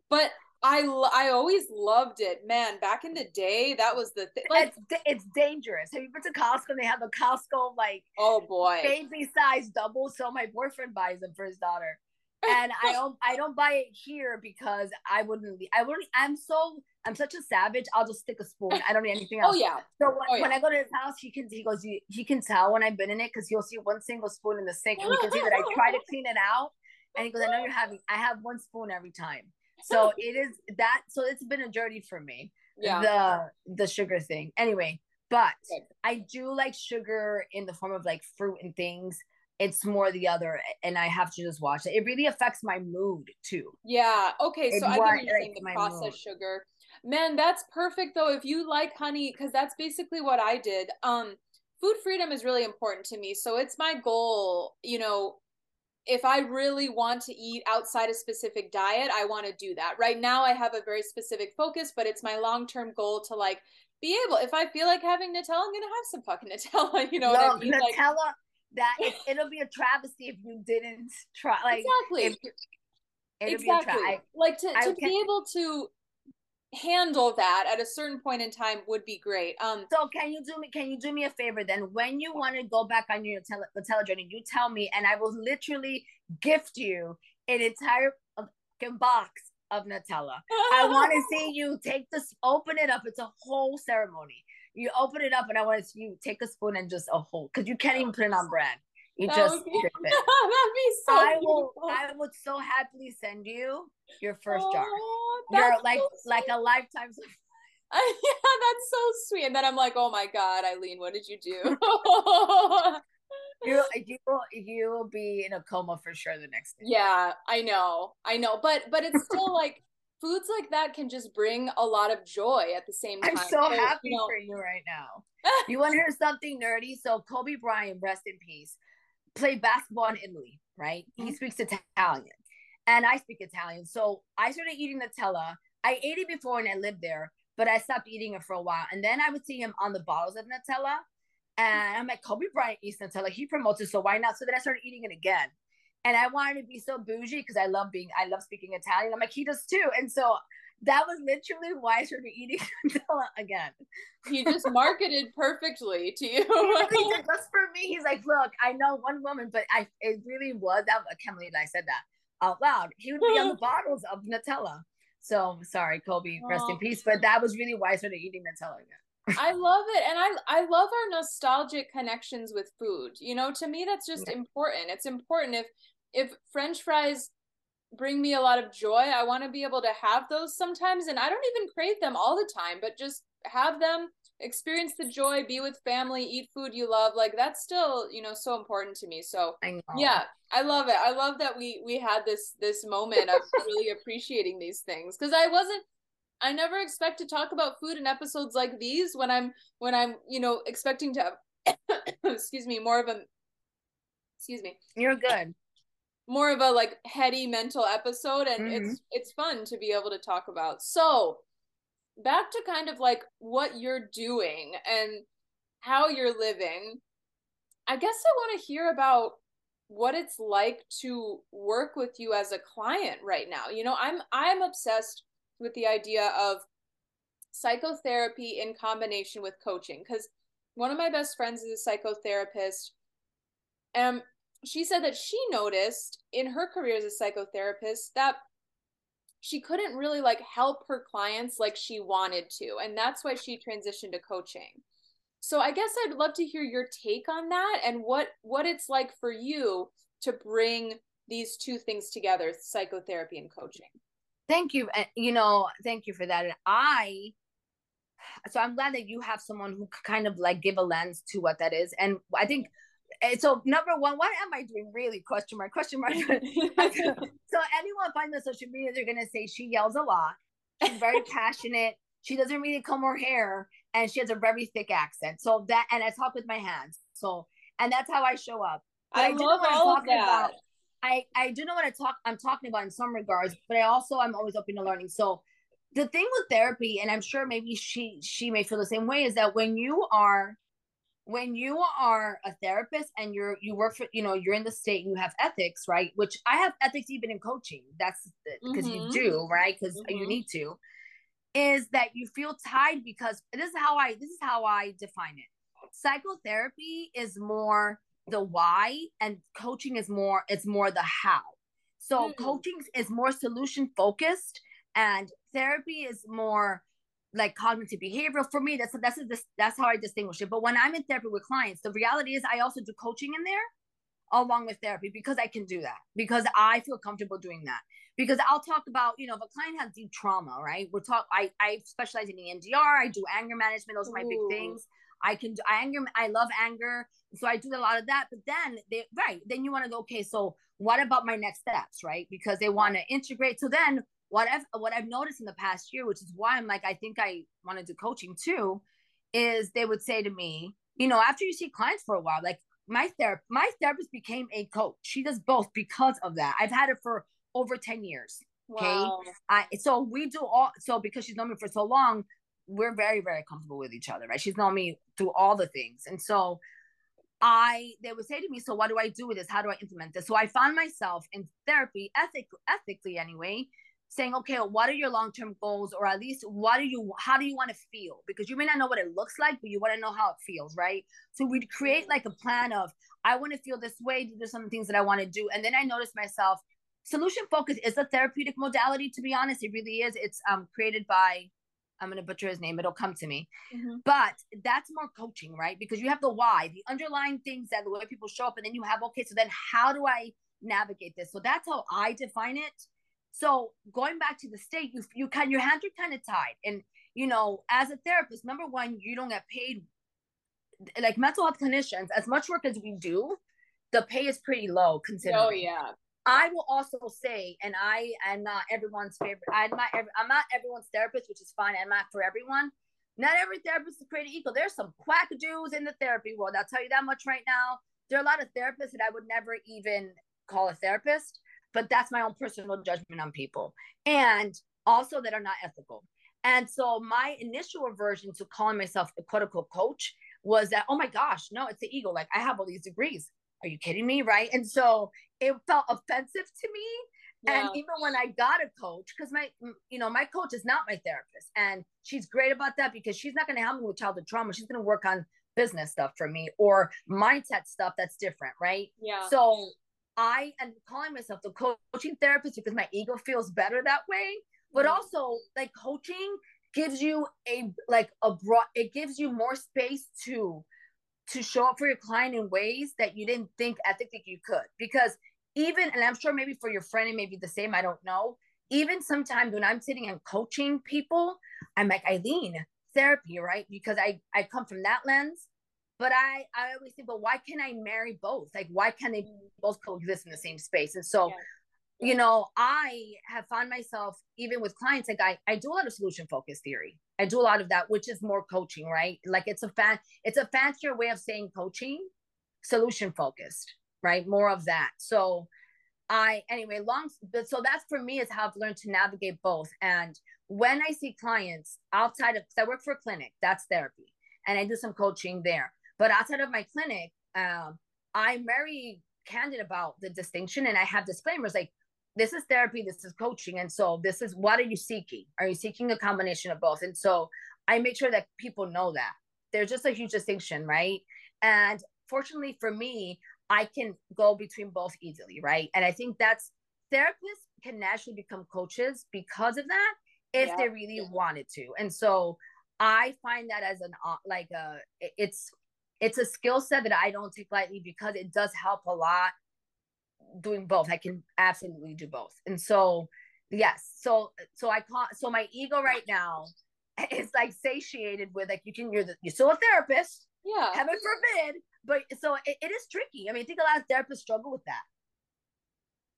Speaker 3: but I I always loved it, man. Back in the day, that was the thing.
Speaker 1: Like, it's, it's dangerous. Have you been to Costco? And they have a Costco like
Speaker 3: oh boy,
Speaker 1: baby size double. So my boyfriend buys them for his daughter and I (laughs) don't I don't buy it here because I wouldn't I wouldn't I'm so I'm such a savage. I'll just stick a spoon. I don't need anything oh, else.
Speaker 3: Oh yeah.
Speaker 1: So when, oh, yeah. when I go to his house, he can he goes he, he can tell when I've been in it because he'll see one single spoon in the sink and he can see that I try to clean it out. And he goes, I know you're having. I have one spoon every time. So (laughs) it is that. So it's been a journey for me. Yeah. The the sugar thing. Anyway, but I do like sugar in the form of like fruit and things it's more the other and i have to just watch it. It really affects my mood too.
Speaker 3: Yeah okay so i get like, the processed sugar. Man that's perfect though if you like honey because that's basically what i did. Um food freedom is really important to me so it's my goal you know if i really want to eat outside a specific diet i want to do that. Right now i have a very specific focus but it's my long-term goal to like be able if i feel like having nutella i'm gonna have some fucking (laughs) nutella you know
Speaker 1: no, I mean? nutella like, that it, will be a travesty if you didn't try. Like
Speaker 3: exactly, exactly. like to, to be able to handle that at a certain point in time would be great. Um.
Speaker 1: So can you do me? Can you do me a favor then? When you want to go back on your tele, the journey, you tell me, and I will literally gift you an entire fucking box of Nutella. I want to (laughs) see you take this, open it up. It's a whole ceremony you open it up and I want to you take a spoon and just a whole because you can't even put it on bread. You that just be, (laughs)
Speaker 3: That'd be so
Speaker 1: I will I would so happily send you your first jar. Oh, You're like so like a lifetime (laughs)
Speaker 3: yeah, that's so sweet. And then I'm like, oh my God, Aileen, what did you do? (laughs)
Speaker 1: you you will you will be in a coma for sure the next day.
Speaker 3: Yeah, I know, I know, but but it's still like foods like that can just bring a lot of joy at the same time.
Speaker 1: I'm so happy you know, for you right now. (laughs) you want to hear something nerdy? So Kobe Bryant, rest in peace, played basketball in Italy, right? Mm-hmm. He speaks Italian, and I speak Italian. So I started eating Nutella. I ate it before and I lived there, but I stopped eating it for a while. And then I would see him on the bottles of Nutella, and I'm like, Kobe Bryant eats Nutella. He promotes it, so why not? So then I started eating it again and I wanted to be so bougie because I love being I love speaking Italian. I'm like he does too, and so that was literally why I started eating (laughs) Nutella again.
Speaker 3: He just marketed perfectly to you. (laughs) (laughs)
Speaker 1: just for me, he's like, look, I know one woman, but I it really was that I can't believe I said that out loud. He would be on the bottles of Nutella. So sorry, Kobe, rest in peace. But that was really why I started eating Nutella again.
Speaker 3: I love it. And I I love our nostalgic connections with food. You know, to me that's just yeah. important. It's important if if french fries bring me a lot of joy. I want to be able to have those sometimes and I don't even crave them all the time, but just have them, experience the joy, be with family, eat food you love. Like that's still, you know, so important to me. So I yeah, I love it. I love that we we had this this moment of (laughs) really appreciating these things cuz I wasn't I never expect to talk about food in episodes like these when I'm when I'm, you know, expecting to have (coughs) excuse me, more of a excuse me.
Speaker 1: You're good
Speaker 3: more of a like heady mental episode and mm-hmm. it's it's fun to be able to talk about so back to kind of like what you're doing and how you're living i guess i want to hear about what it's like to work with you as a client right now you know i'm i'm obsessed with the idea of psychotherapy in combination with coaching because one of my best friends is a psychotherapist and she said that she noticed in her career as a psychotherapist that she couldn't really like help her clients like she wanted to and that's why she transitioned to coaching. So i guess i'd love to hear your take on that and what what it's like for you to bring these two things together psychotherapy and coaching.
Speaker 1: Thank you eh, you know thank you for that and i so i'm glad that you have someone who could kind of like give a lens to what that is and i think and so number one, what am I doing really? Question mark, question mark. (laughs) (laughs) so anyone finds on social media, they're gonna say she yells a lot. She's very (laughs) passionate. She doesn't really comb her hair, and she has a very thick accent. So that, and I talk with my hands. So, and that's how I show up.
Speaker 3: I, I love all of that. About.
Speaker 1: I I do know what I talk. I'm talking about in some regards, but I also I'm always open to learning. So the thing with therapy, and I'm sure maybe she she may feel the same way, is that when you are when you are a therapist and you're you work for you know you're in the state and you have ethics right which i have ethics even in coaching that's because mm-hmm. you do right because mm-hmm. you need to is that you feel tied because this is how i this is how i define it psychotherapy is more the why and coaching is more it's more the how so mm-hmm. coaching is more solution focused and therapy is more like cognitive behavioral for me that's that's that's, that's how i distinguish it. But when i'm in therapy with clients the reality is i also do coaching in there along with therapy because i can do that because i feel comfortable doing that. Because i'll talk about you know if a client has deep trauma right? We're talk i i specialize in emdr i do anger management those are my Ooh. big things. I can do I anger i love anger so i do a lot of that but then they right then you want to go okay so what about my next steps right? Because they want to integrate so then what I've what I've noticed in the past year, which is why I'm like, I think I want to do coaching too, is they would say to me, you know, after you see clients for a while, like my therapist, my therapist became a coach. She does both because of that. I've had it for over 10 years. Okay. Wow. I, so we do all so because she's known me for so long, we're very, very comfortable with each other, right? She's known me through all the things. And so I they would say to me, So what do I do with this? How do I implement this? So I found myself in therapy, ethic, ethically anyway, saying, okay, what are your long-term goals, or at least what do you, how do you want to feel? Because you may not know what it looks like, but you want to know how it feels, right? So we'd create like a plan of, I want to feel this way. These are some things that I want to do, and then I noticed myself. Solution focus is a therapeutic modality. To be honest, it really is. It's um created by I'm going to butcher his name. It'll come to me. Mm-hmm. But that's more coaching, right? Because you have the why, the underlying things that the way people show up, and then you have okay. So then, how do I navigate this? So that's how I define it. So going back to the state, you you kind your hands are kind of tied, and you know, as a therapist, number one, you don't get paid. Like mental health clinicians, as much work as we do, the pay is pretty low considering.
Speaker 3: Oh yeah.
Speaker 1: I will also say, and I am not everyone's favorite. I'm not. Every, I'm not everyone's therapist, which is fine. I'm not for everyone. Not every therapist is created equal. There's some quack dudes in the therapy world. I'll tell you that much right now. There are a lot of therapists that I would never even call a therapist but that's my own personal judgment on people and also that are not ethical and so my initial aversion to calling myself a quote unquote coach was that oh my gosh no it's the ego like i have all these degrees are you kidding me right and so it felt offensive to me Yeah. And even when I got a coach, because my, you know, my coach is not my therapist, and she's great about that because she's not going to help me with childhood trauma. She's going to work on business stuff for me or mindset stuff that's different, right?
Speaker 3: Yeah.
Speaker 1: So I am calling myself the coaching therapist because my ego feels better that way. But mm-hmm. also, like coaching gives you a like a broad. It gives you more space to to show up for your client in ways that you didn't think i ethically you could. Because even, and I'm sure maybe for your friend it may be the same. I don't know. Even sometimes when I'm sitting and coaching people, I'm like Aileen, therapy, right? Because I I come from that lens but I, I always think, but why can't I marry both? Like, why can't they mm. both coexist in the same space? And so, yeah. you know, I have found myself even with clients, like I, I do a lot of solution focused theory. I do a lot of that, which is more coaching, right? Like it's a fan, it's a fancier way of saying coaching, solution focused, right? More of that. So I, anyway, long, but so that's for me is how I've learned to navigate both. And when I see clients outside of, because I work for a clinic, that's therapy, and I do some coaching there but outside of my clinic, um, I'm very candid about the distinction and I have disclaimers like, this is therapy, this is coaching. And so this is what are you seeking? Are you seeking a combination of both? And so I make sure that people know that. There's just a huge distinction, right? And fortunately for me, I can go between both easily, right? And I think that's therapists can naturally become coaches because of that if yeah. they really wanted to. And so I find that as an uh, like a it's it's a skill set that I don't take lightly because it does help a lot doing both. I can absolutely do both. And so, yes. So, so I call, so my ego right now (laughs) is like satiated with like, you can, you're, the, you're still a therapist.
Speaker 3: Yeah.
Speaker 1: Heaven forbid. But so it, it is tricky. I mean, I think a lot of therapists struggle with that.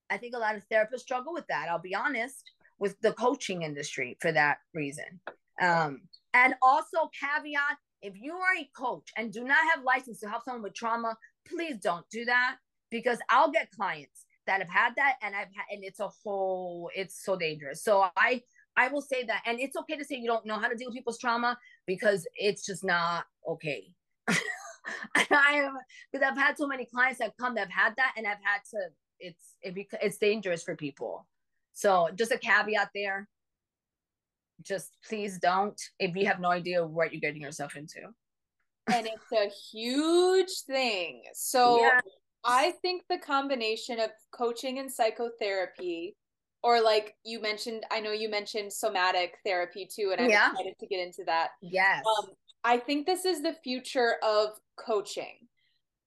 Speaker 1: I think a lot of therapists struggle with that. I'll be honest with the coaching industry for that reason. Um, and also caveat if you are a coach and do not have license to help someone with trauma, please don't do that because I'll get clients that have had that and I've had and it's a whole it's so dangerous. So I I will say that and it's okay to say you don't know how to deal with people's trauma because it's just not okay. (laughs) I have because I've had so many clients that come that have had that and I've had to it's it, it's dangerous for people. So just a caveat there just please don't if you have no idea what you're getting yourself into.
Speaker 3: And it's a huge thing. So yeah. I think the combination of coaching and psychotherapy, or like you mentioned, I know you mentioned somatic therapy too, and I'm yeah. excited to get into that.
Speaker 1: Yes.
Speaker 3: Um, I think this is the future of coaching.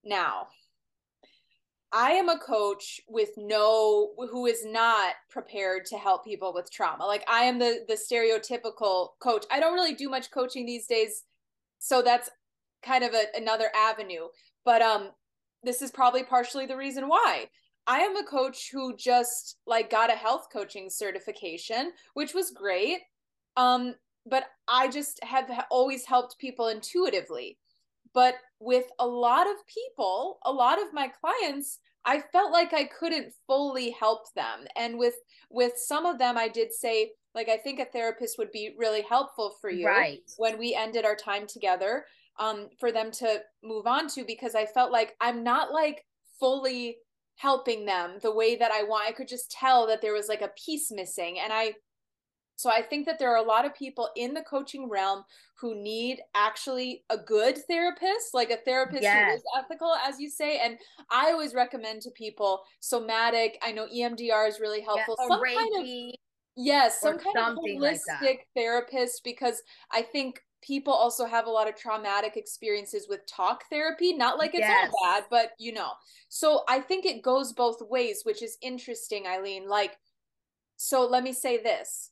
Speaker 3: Now, I am a coach with no who is not prepared to help people with trauma. Like I am the the stereotypical coach. I don't really do much coaching these days, so that's kind of a, another avenue. But um this is probably partially the reason why. I am a coach who just like got a health coaching certification, which was great. Um but I just have always helped people intuitively. But with a lot of people, a lot of my clients, I felt like I couldn't fully help them. And with with some of them I did say like I think a therapist would be really helpful for you
Speaker 1: right.
Speaker 3: when we ended our time together um for them to move on to because I felt like I'm not like fully helping them the way that I want. I could just tell that there was like a piece missing and I so I think that there are a lot of people in the coaching realm who need actually a good therapist, like a therapist yes. who is ethical, as you say. And I always recommend to people somatic. I know EMDR is really helpful.
Speaker 1: Yeah, some kind of
Speaker 3: yes, some kind of holistic like therapist because I think people also have a lot of traumatic experiences with talk therapy not like it's yes. all bad but you know so i think it goes both ways which is interesting aileen like so let me say this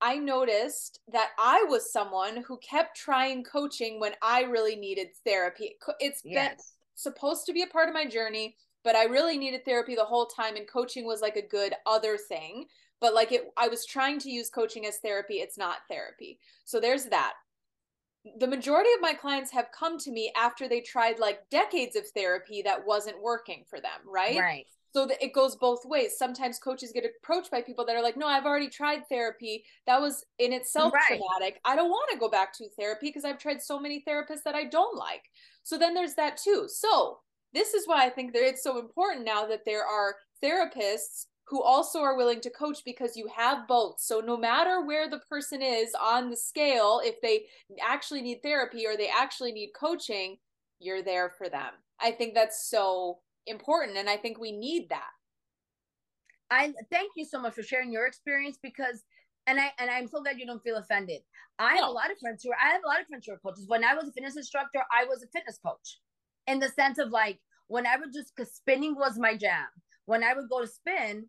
Speaker 3: I noticed that I was someone who kept trying coaching when I really needed therapy. It's yes. been supposed to be a part of my journey, but I really needed therapy the whole time and coaching was like a good other thing. But like it I was trying to use coaching as therapy, it's not therapy. So there's that. The majority of my clients have come to me after they tried like decades of therapy that wasn't working for them, right?
Speaker 1: Right
Speaker 3: so that it goes both ways sometimes coaches get approached by people that are like no i've already tried therapy that was in itself right. traumatic i don't want to go back to therapy because i've tried so many therapists that i don't like so then there's that too so this is why i think that it's so important now that there are therapists who also are willing to coach because you have both. So no matter where the person is on the scale, if they actually need therapy or they actually need coaching, you're there for them. I think that's so important and I think we need that.
Speaker 1: I thank you so much for sharing your experience because and I and I'm so glad you don't feel offended. I no. have a lot of friends who are I have a lot of friends who are coaches. When I was a fitness instructor, I was a fitness coach in the sense of like when I would just because spinning was my jam. When I would go to spin,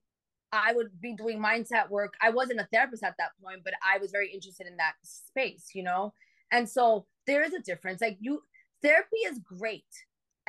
Speaker 1: I would be doing mindset work. I wasn't a therapist at that point, but I was very interested in that space, you know? And so there is a difference. Like you therapy is great.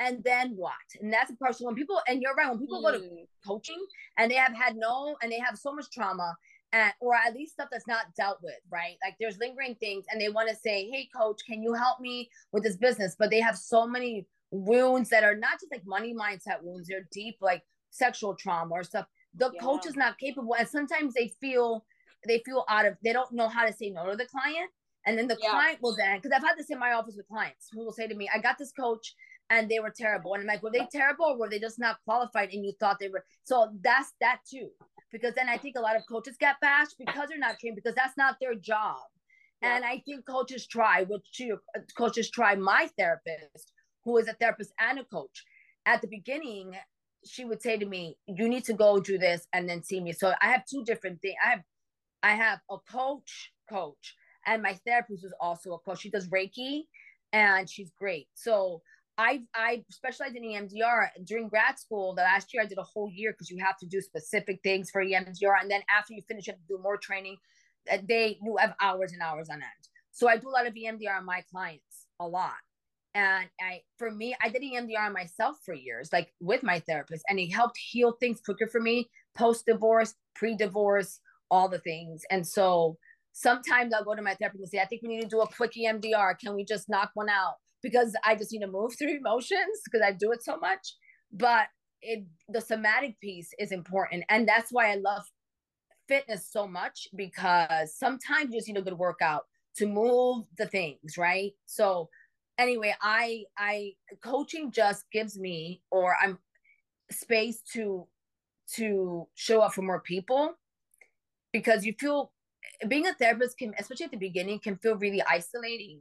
Speaker 1: And then what? And that's a person when people and you're right, when people mm. go to mm. coaching and they have had no and they have so much trauma and or at least stuff that's not dealt with, right? Like there's lingering things and they want to say, Hey coach, can you help me with this business? But they have so many wounds that are not just like money mindset wounds, they're deep like sexual trauma or stuff. The yeah. coach is not capable. And sometimes they feel they feel out of they don't know how to say no to the client. And then the yeah. client will then because I've had this in my office with clients who will say to me, I got this coach and they were terrible. And I'm like, were they terrible or were they just not qualified and you thought they were? So that's that too. Because then I think a lot of coaches get bashed because they're not trained because that's not their job. Yeah. And I think coaches try, which uh, coaches try my therapist, who is a therapist and a coach. At the beginning, she would say to me, "You need to go do this and then see me." So I have two different things. I have, I have a coach, coach, and my therapist is also a coach. She does Reiki, and she's great. So I I specialized in EMDR during grad school. The last year I did a whole year because you have to do specific things for EMDR, and then after you finish, you have to do more training. Uh, they you have hours and hours on end. So I do a lot of EMDR on my clients, a lot. And I, for me, I did EMDR on myself for years, like with my therapist, and it helped heal things quicker for me post divorce, pre divorce, all the things. And so sometimes I'll go to my therapist and say, I think we need to do a quick EMDR. Can we just knock one out? Because I just need to move (laughs) through emotions because I do it so much. But it, the somatic piece is important. And that's why I love fitness so much because sometimes you just need a good workout to move the things, right? So anyway, I I coaching just gives me or I'm space to to show up for more people because you feel being a therapist can especially at the beginning can feel really isolating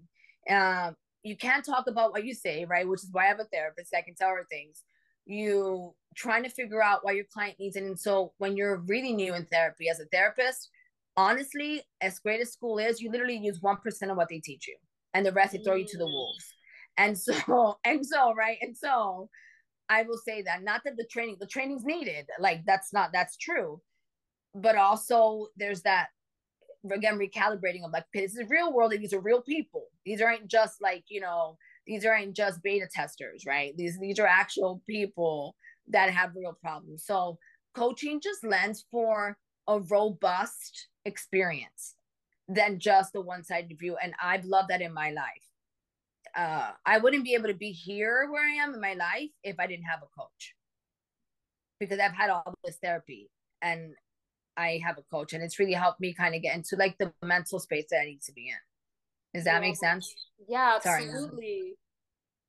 Speaker 1: um you can't talk about what you say right? Which is why i have a therapist that can tell her things. You trying to figure out what your client needs. And so when you're really new in therapy as a therapist honestly as great as school is you literally use 1% of what they teach you and the rest they throw you to the mm. wolves. And so (laughs) and so right? And so i will say that not that the training the training's needed like that's not that's true. But also there's that again recalibrating of like this is real world and these are real people. These aren't just like you know these aren't just beta testers right? These these are actual people that have real problems. So coaching just lends for a robust experience than just the one-sided view and i've loved that in my life. Uh, I wouldn't be able to be here where I am in my life if I didn't have a coach. Because I've had all this therapy and I have a coach, and it's really helped me kind of get into like the mental space that I need to be in. Does that yeah. make sense?
Speaker 3: Yeah, absolutely. Sorry,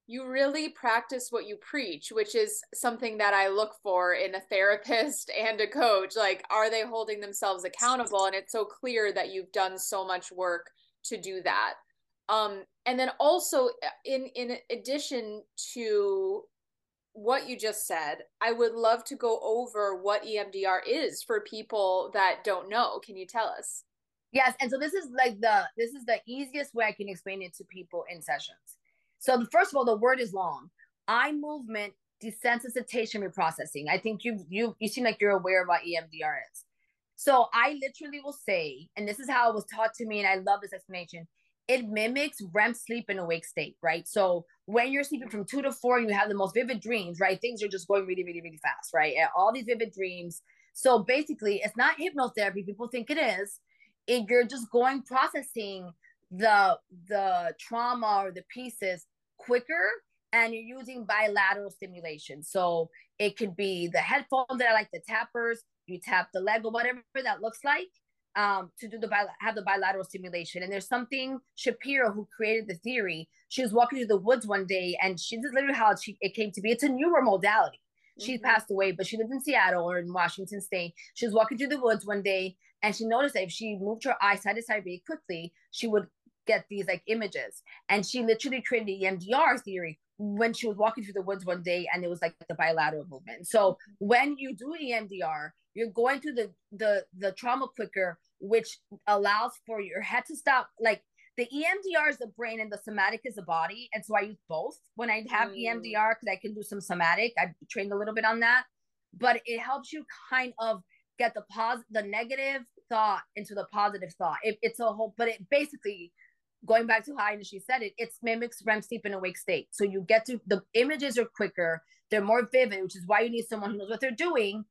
Speaker 3: you really practice what you preach, which is something that I look for in a therapist (laughs) and a coach. Like, are they holding themselves accountable? And it's so clear that you've done so much work to do that. Um, and then also uh, in in addition to what you just said, I would love to go over what EMDR is for people that don't know. Can you tell us?
Speaker 1: Yes, and so this is like the this is the easiest way I can explain it to people in sessions. So the, first of all, the word is long. Eye movement desensitization reprocessing. I think you you you seem like you're aware of what EMDR is. So I literally will say, and this is how it was taught to me, and I love this explanation it mimics REM sleep in awake state, right? So when you're sleeping from two to four, you have the most vivid dreams, right? Things are just going really, really, really fast, right? And all these vivid dreams. So basically, it's not hypnotherapy. People think it is. It, you're just going processing the the trauma or the pieces quicker, and you're using bilateral stimulation. So it could be the headphone that I like, the tappers. You tap the leg or whatever that looks like um, to do the bi- have the bilateral stimulation. And there's something Shapiro who created the theory. She was walking through the woods one day, and she this is literally how she, it came to be. It's a newer modality. She mm-hmm. passed away, but she lived in Seattle or in Washington State. She was walking through the woods one day and she noticed that if she moved her eye side to side very quickly, she would get these like images. And she literally created the EMDR theory when she was walking through the woods one day and it was like the bilateral movement. So when you do EMDR, you're going through the the the trauma quicker, which allows for your head to stop like the EMDR is the brain and the somatic is the body. And so I use both when I have mm. EMDR because I can do some somatic. I trained a little bit on that, but it helps you kind of get the pos the negative thought into the positive thought. It, it's a whole, but it basically going back to how I initially said it, it mimics REM sleep in awake state. So you get to the images are quicker, they're more vivid, which is why you need someone who knows what they're doing,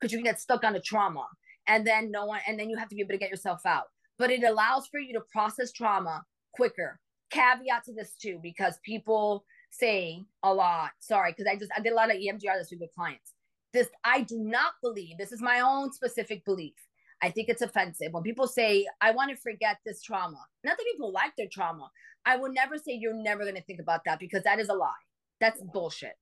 Speaker 1: because you can get stuck on a trauma. And then no one, and then you have to be able to get yourself out. But it allows for you to process trauma quicker. Caveat to this too, because people say a lot. Sorry, because I just I did a lot of EMDR this week with clients. This I do not believe. This is my own specific belief I think it's offensive when people say, I want to forget this trauma. Not that people like their trauma. I will never say you're never going to think about that because that is a lie. That's bullshit.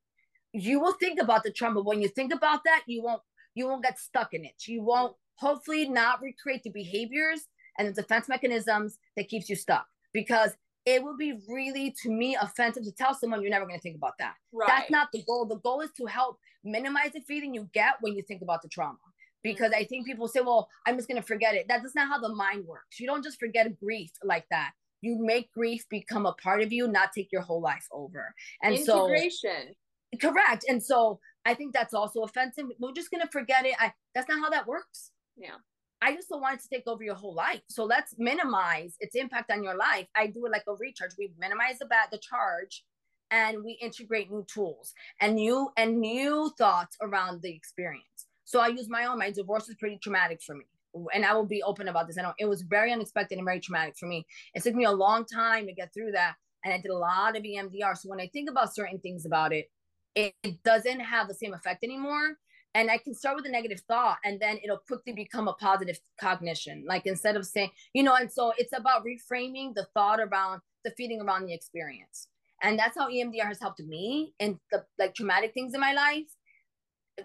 Speaker 1: You will think about the trauma. When you think about that, you won't you won't get stuck in it. You won't hopefully not recreate the behaviors and the defense mechanisms that keeps you stuck because it would be really to me offensive to tell someone you're never going to think about that. Right. That's not the goal. The goal is to help minimize the feeling you get when you think about the trauma Hmm. because I think people say, well, I'm just going to forget it. That's not how the mind works. You don't just forget grief like that. You make grief become a part of you, not take your whole life over. And
Speaker 3: Integration.
Speaker 1: so, correct. And so I think that's also offensive. We're just going to forget it. I, that's not how that works.
Speaker 3: Yeah.
Speaker 1: I just don't want it to take over your whole life. So let's minimize its impact on your life. I do it like a recharge. We minimize the bat, the charge, and we integrate new tools and new and new thoughts around the experience. So I use my own. My divorce was pretty traumatic for me. And I will be open about this. I know it was very unexpected and very traumatic for me. It took me a long time to get through that. And I did a lot of EMDR. So when I think about certain things about it, it, it doesn't have the same effect anymore. And I can start with a negative thought and then it'll quickly become a positive cognition. Like instead of saying, you know, and so it's about reframing the thought around the feeling around the experience. And that's how EMDR has helped me in the like traumatic things in my life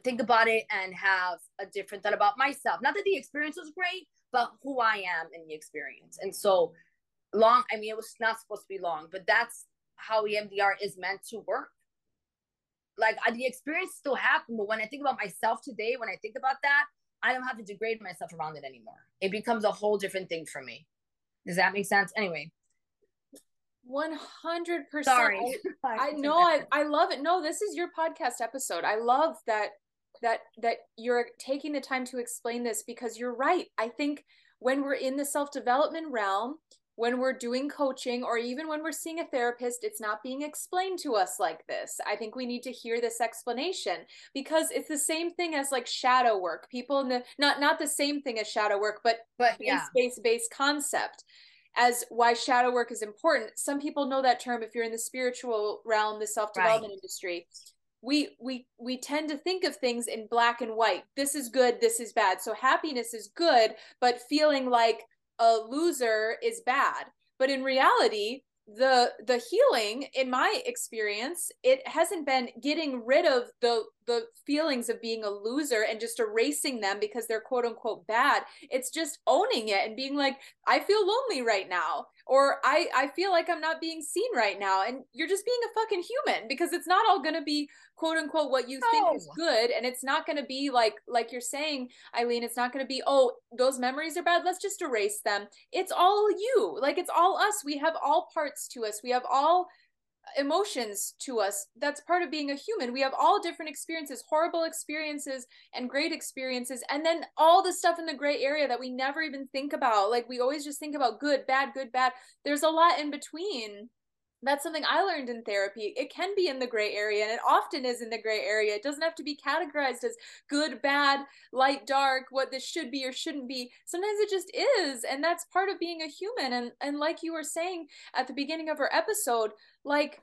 Speaker 1: think about it and have a different thought about myself. Not that the experience was great, but who I am in the experience. And so long, I mean, it was not supposed to be long, but that's how EMDR is meant to work. Like the experience still happened, but when I think about myself today, when I think about that, I don't have to degrade myself around it anymore. It becomes a whole different thing for me. Does that make sense? Anyway.
Speaker 3: 100% sorry. I, (laughs) I know I, I love it. No this is your podcast episode. I love that that that you're taking the time to explain this because you're right. I think when we're in the self-development realm when we're doing coaching or even when we're seeing a therapist it's not being explained to us like this. I think we need to hear this explanation because it's the same thing as like shadow work. People in the not not the same thing as shadow work but
Speaker 1: but yeah.
Speaker 3: base based concept as why shadow work is important. Some people know that term if you're in the spiritual realm, the self-development right. industry. We we we tend to think of things in black and white. This is good, this is bad. So happiness is good, but feeling like a loser is bad. But in reality, the the healing in my experience it hasn't been getting rid of the the feelings of being a loser and just erasing them because they're quote unquote bad. It's just owning it and being like i feel lonely right now or i i feel like i'm not being seen right now and you're just being a fucking human because it's not all going to be quote unquote what you no. think is good and it's not going to be like like you're saying aileen it's not going to be oh those memories are bad let's just erase them it's all you like it's all us we have all parts to us we have all emotions to us that's part of being a human. We have all different experiences horrible experiences and great experiences and then all the stuff in the gray area that we never even think about. Like we always just think about good bad good bad. There's a lot in between that's something I learned in therapy. It can be in the gray area, and it often is in the gray area. It doesn't have to be categorized as good, bad, light, dark, what this should be or shouldn't be. Sometimes it just is, and that's part of being a human. And and like you were saying at the beginning of our episode, like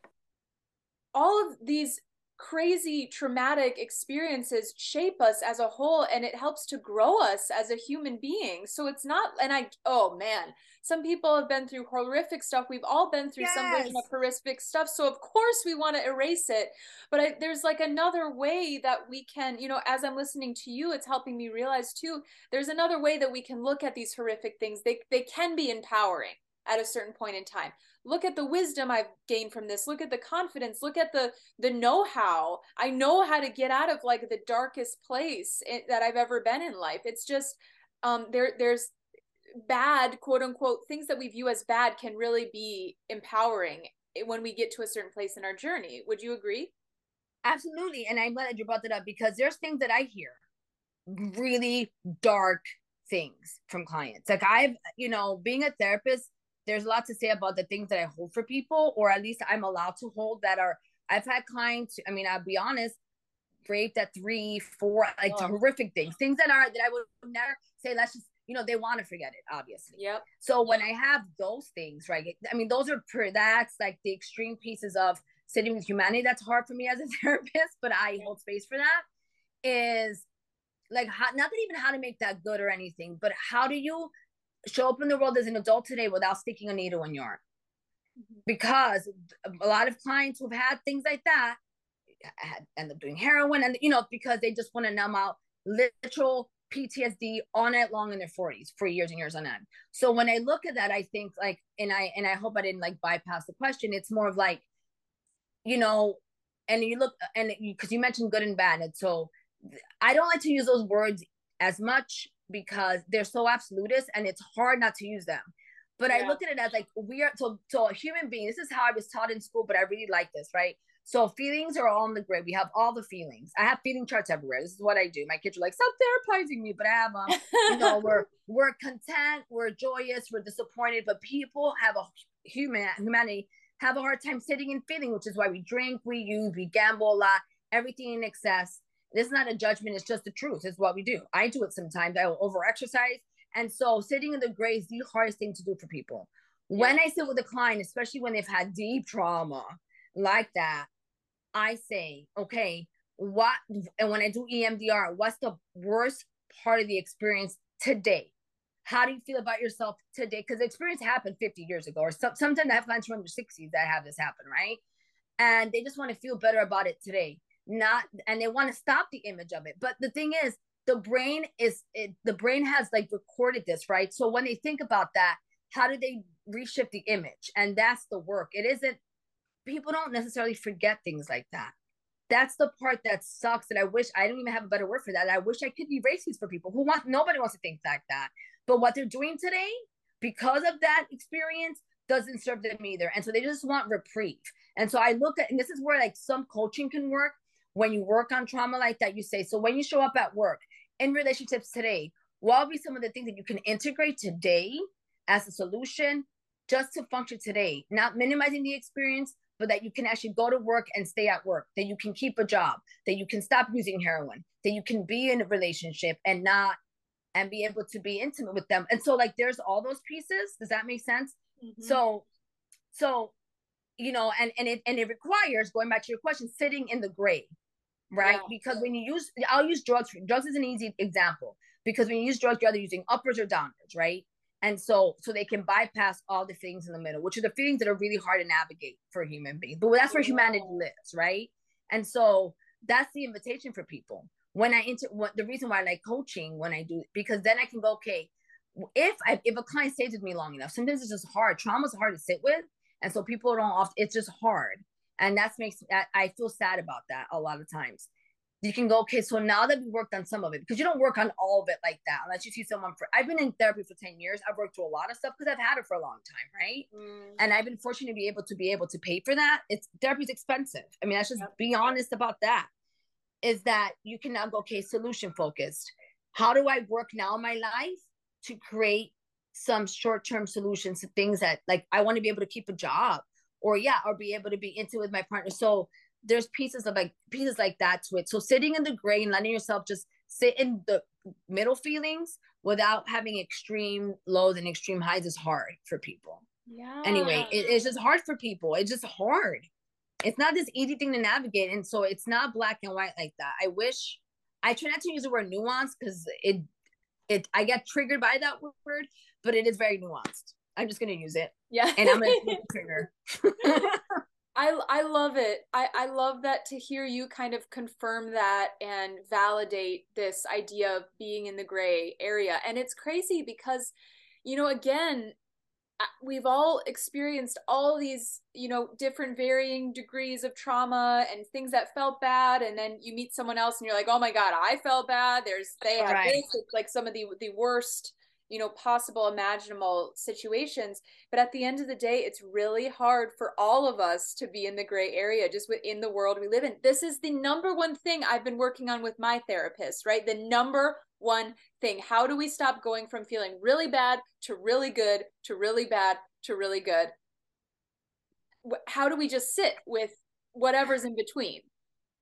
Speaker 3: all of these crazy traumatic experiences shape us as a whole and it helps to grow us as a human being. So it's not and i oh man some people have been through horrific stuff. We've all been through yes. some version of horrific stuff so of course we want to erase it. But I, there's like another way that we can you know as i'm listening to you it's helping me realize too there's another way that we can look at these horrific things. They they can be empowering at a certain point in time look at the wisdom i've gained from this. Look at the confidence. Look at the the know-how. I know how to get out of like the darkest place that i've ever been in life. It's just um there there's bad quote unquote things that we view as bad can really be empowering when we get to a certain place in our journey. Would you agree?
Speaker 1: Absolutely and i'm glad that you brought that up because there's things that i hear really dark things from clients. Like i've you know being a therapist there's a lot to say about the things that I hold for people, or at least I'm allowed to hold that are. I've had clients. I mean, I'll be honest, raped at three, four, like oh. horrific things, things that are that I would never say. Let's just, you know, they want to forget it, obviously.
Speaker 3: Yep.
Speaker 1: So when I have those things, right? I mean, those are that's like the extreme pieces of sitting with humanity. That's hard for me as a (laughs) therapist, but I hold space for that. Is like how, not that even how to make that good or anything, but how do you show up in the world as an adult today without sticking a needle in your arm. Mm-hmm. Because a lot of clients who've had things like that had, end up doing heroin and you know because they just want to numb out literal PTSD all night long in their 40s for years and years on end. So when I look at that, I think like, and I and I hope I didn't like bypass the question. It's more of like, you know, and you look and because you, you mentioned good and bad, and so I don't like to use those words as much because they're so absolutist and it's hard not to use them. But yeah. I look at it as like we are so so a human being. This is how I was taught in school, but I really like this, right? So feelings are all on the grid. We have all the feelings. I have feeling charts everywhere. This is what I do. My kids are like, stop therapizing me, but I have them. you know, (laughs) we're we're content, we're joyous, we're disappointed, but people have a human humanity have a hard time sitting and feeling, which is why we drink, we use, we gamble a lot, everything in excess. This is not a judgment, it's just the truth. It's what we do. I do it sometimes. I will over exercise. And so sitting in the gray is the hardest thing to do for people. Yeah. When I sit with a client, especially when they've had deep trauma like that, I say, okay, what and when I do EMDR, what's the worst part of the experience today? How do you feel about yourself today? Because the experience happened 50 years ago, or some, sometimes I have clients from the 60s that have this happen, right? And they just want to feel better about it today not and they want to stop the image of it. But the thing is the brain is it, the brain has like recorded this right? So when they think about that how do they reshift the image? And that's the work. It isn't people don't necessarily forget things like that. That's the part that sucks and i wish i don't even have a better word for that. I wish i could erase these for people who want nobody wants to think like that. But what they're doing today because of that experience doesn't serve them either. And so they just want reprieve. And so i look at and this is where like some coaching can work when you work on trauma like that, you say, so when you show up at work in relationships today, what will be some of the things that you can integrate today as a solution just to function today, not minimizing the experience, but that you can actually go to work and stay at work, that you can keep a job, that you can stop using heroin, that you can be in a relationship and not and be able to be intimate with them. And so like there's all those pieces. Does that make sense? Mm-hmm. So so you know, and and it and it requires going back to your question, sitting in the gray right? Yeah. Because when you use, I'll use drugs. Drugs is an easy example because when you use drugs, you're either using uppers or downers, right? And so, so they can bypass all the things in the middle, which are the feelings that are really hard to navigate for a human being. But that's where humanity lives, right? And so that's the invitation for people. When I enter, what the reason why I like coaching when I do, because then I can go, okay, if I, if a client stays with me long enough, sometimes it's just hard. Trauma is hard to sit with, and so people don't often. It's just hard and that's makes I feel sad about that a lot of times. You can go okay so now that we worked on some of it because you don't work on all of it like that unless you see someone for i've been in therapy for 10 years. I've worked through a lot of stuff because i've had it for a long time right? Mm. and i've been fortunate to be able to be able to pay for that. It's therapy's expensive. I mean let's just yep. be honest about that is that you can now go okay solution focused. How do i work now in my life to create some short-term solutions to things that like i want to be able to keep a job or yeah, or be able to be into with my partner. So there's pieces of like pieces like that to it. So sitting in the gray and letting yourself just sit in the middle feelings without having extreme lows and extreme highs is hard for people. Yeah. Anyway, it, it's just hard for people. It's just hard. it's not this easy thing to navigate. And so it's not black and white like that. I wish I try not to use the word nuance because it it I get triggered by that word, but it is very nuanced. I'm just gonna use it.
Speaker 3: Yeah.
Speaker 1: And I'm gonna trigger. (laughs)
Speaker 3: I I love it. I I love that to hear you kind of confirm that and validate this idea of being in the gray area. And it's crazy because you know again we've all experienced all these you know different varying degrees of trauma and things that felt bad and then you meet someone else and you're like oh my god i felt bad there's they have right. this it's like some of the the worst you know possible imaginable situations. But at the end of the day it's really hard for all of us to be in the gray area just within the world we live in. This is the number one thing i've been working on with my therapist right? The number one thing. How do we stop going from feeling really bad to really good to really bad to really good? How do we just sit with whatever's in between?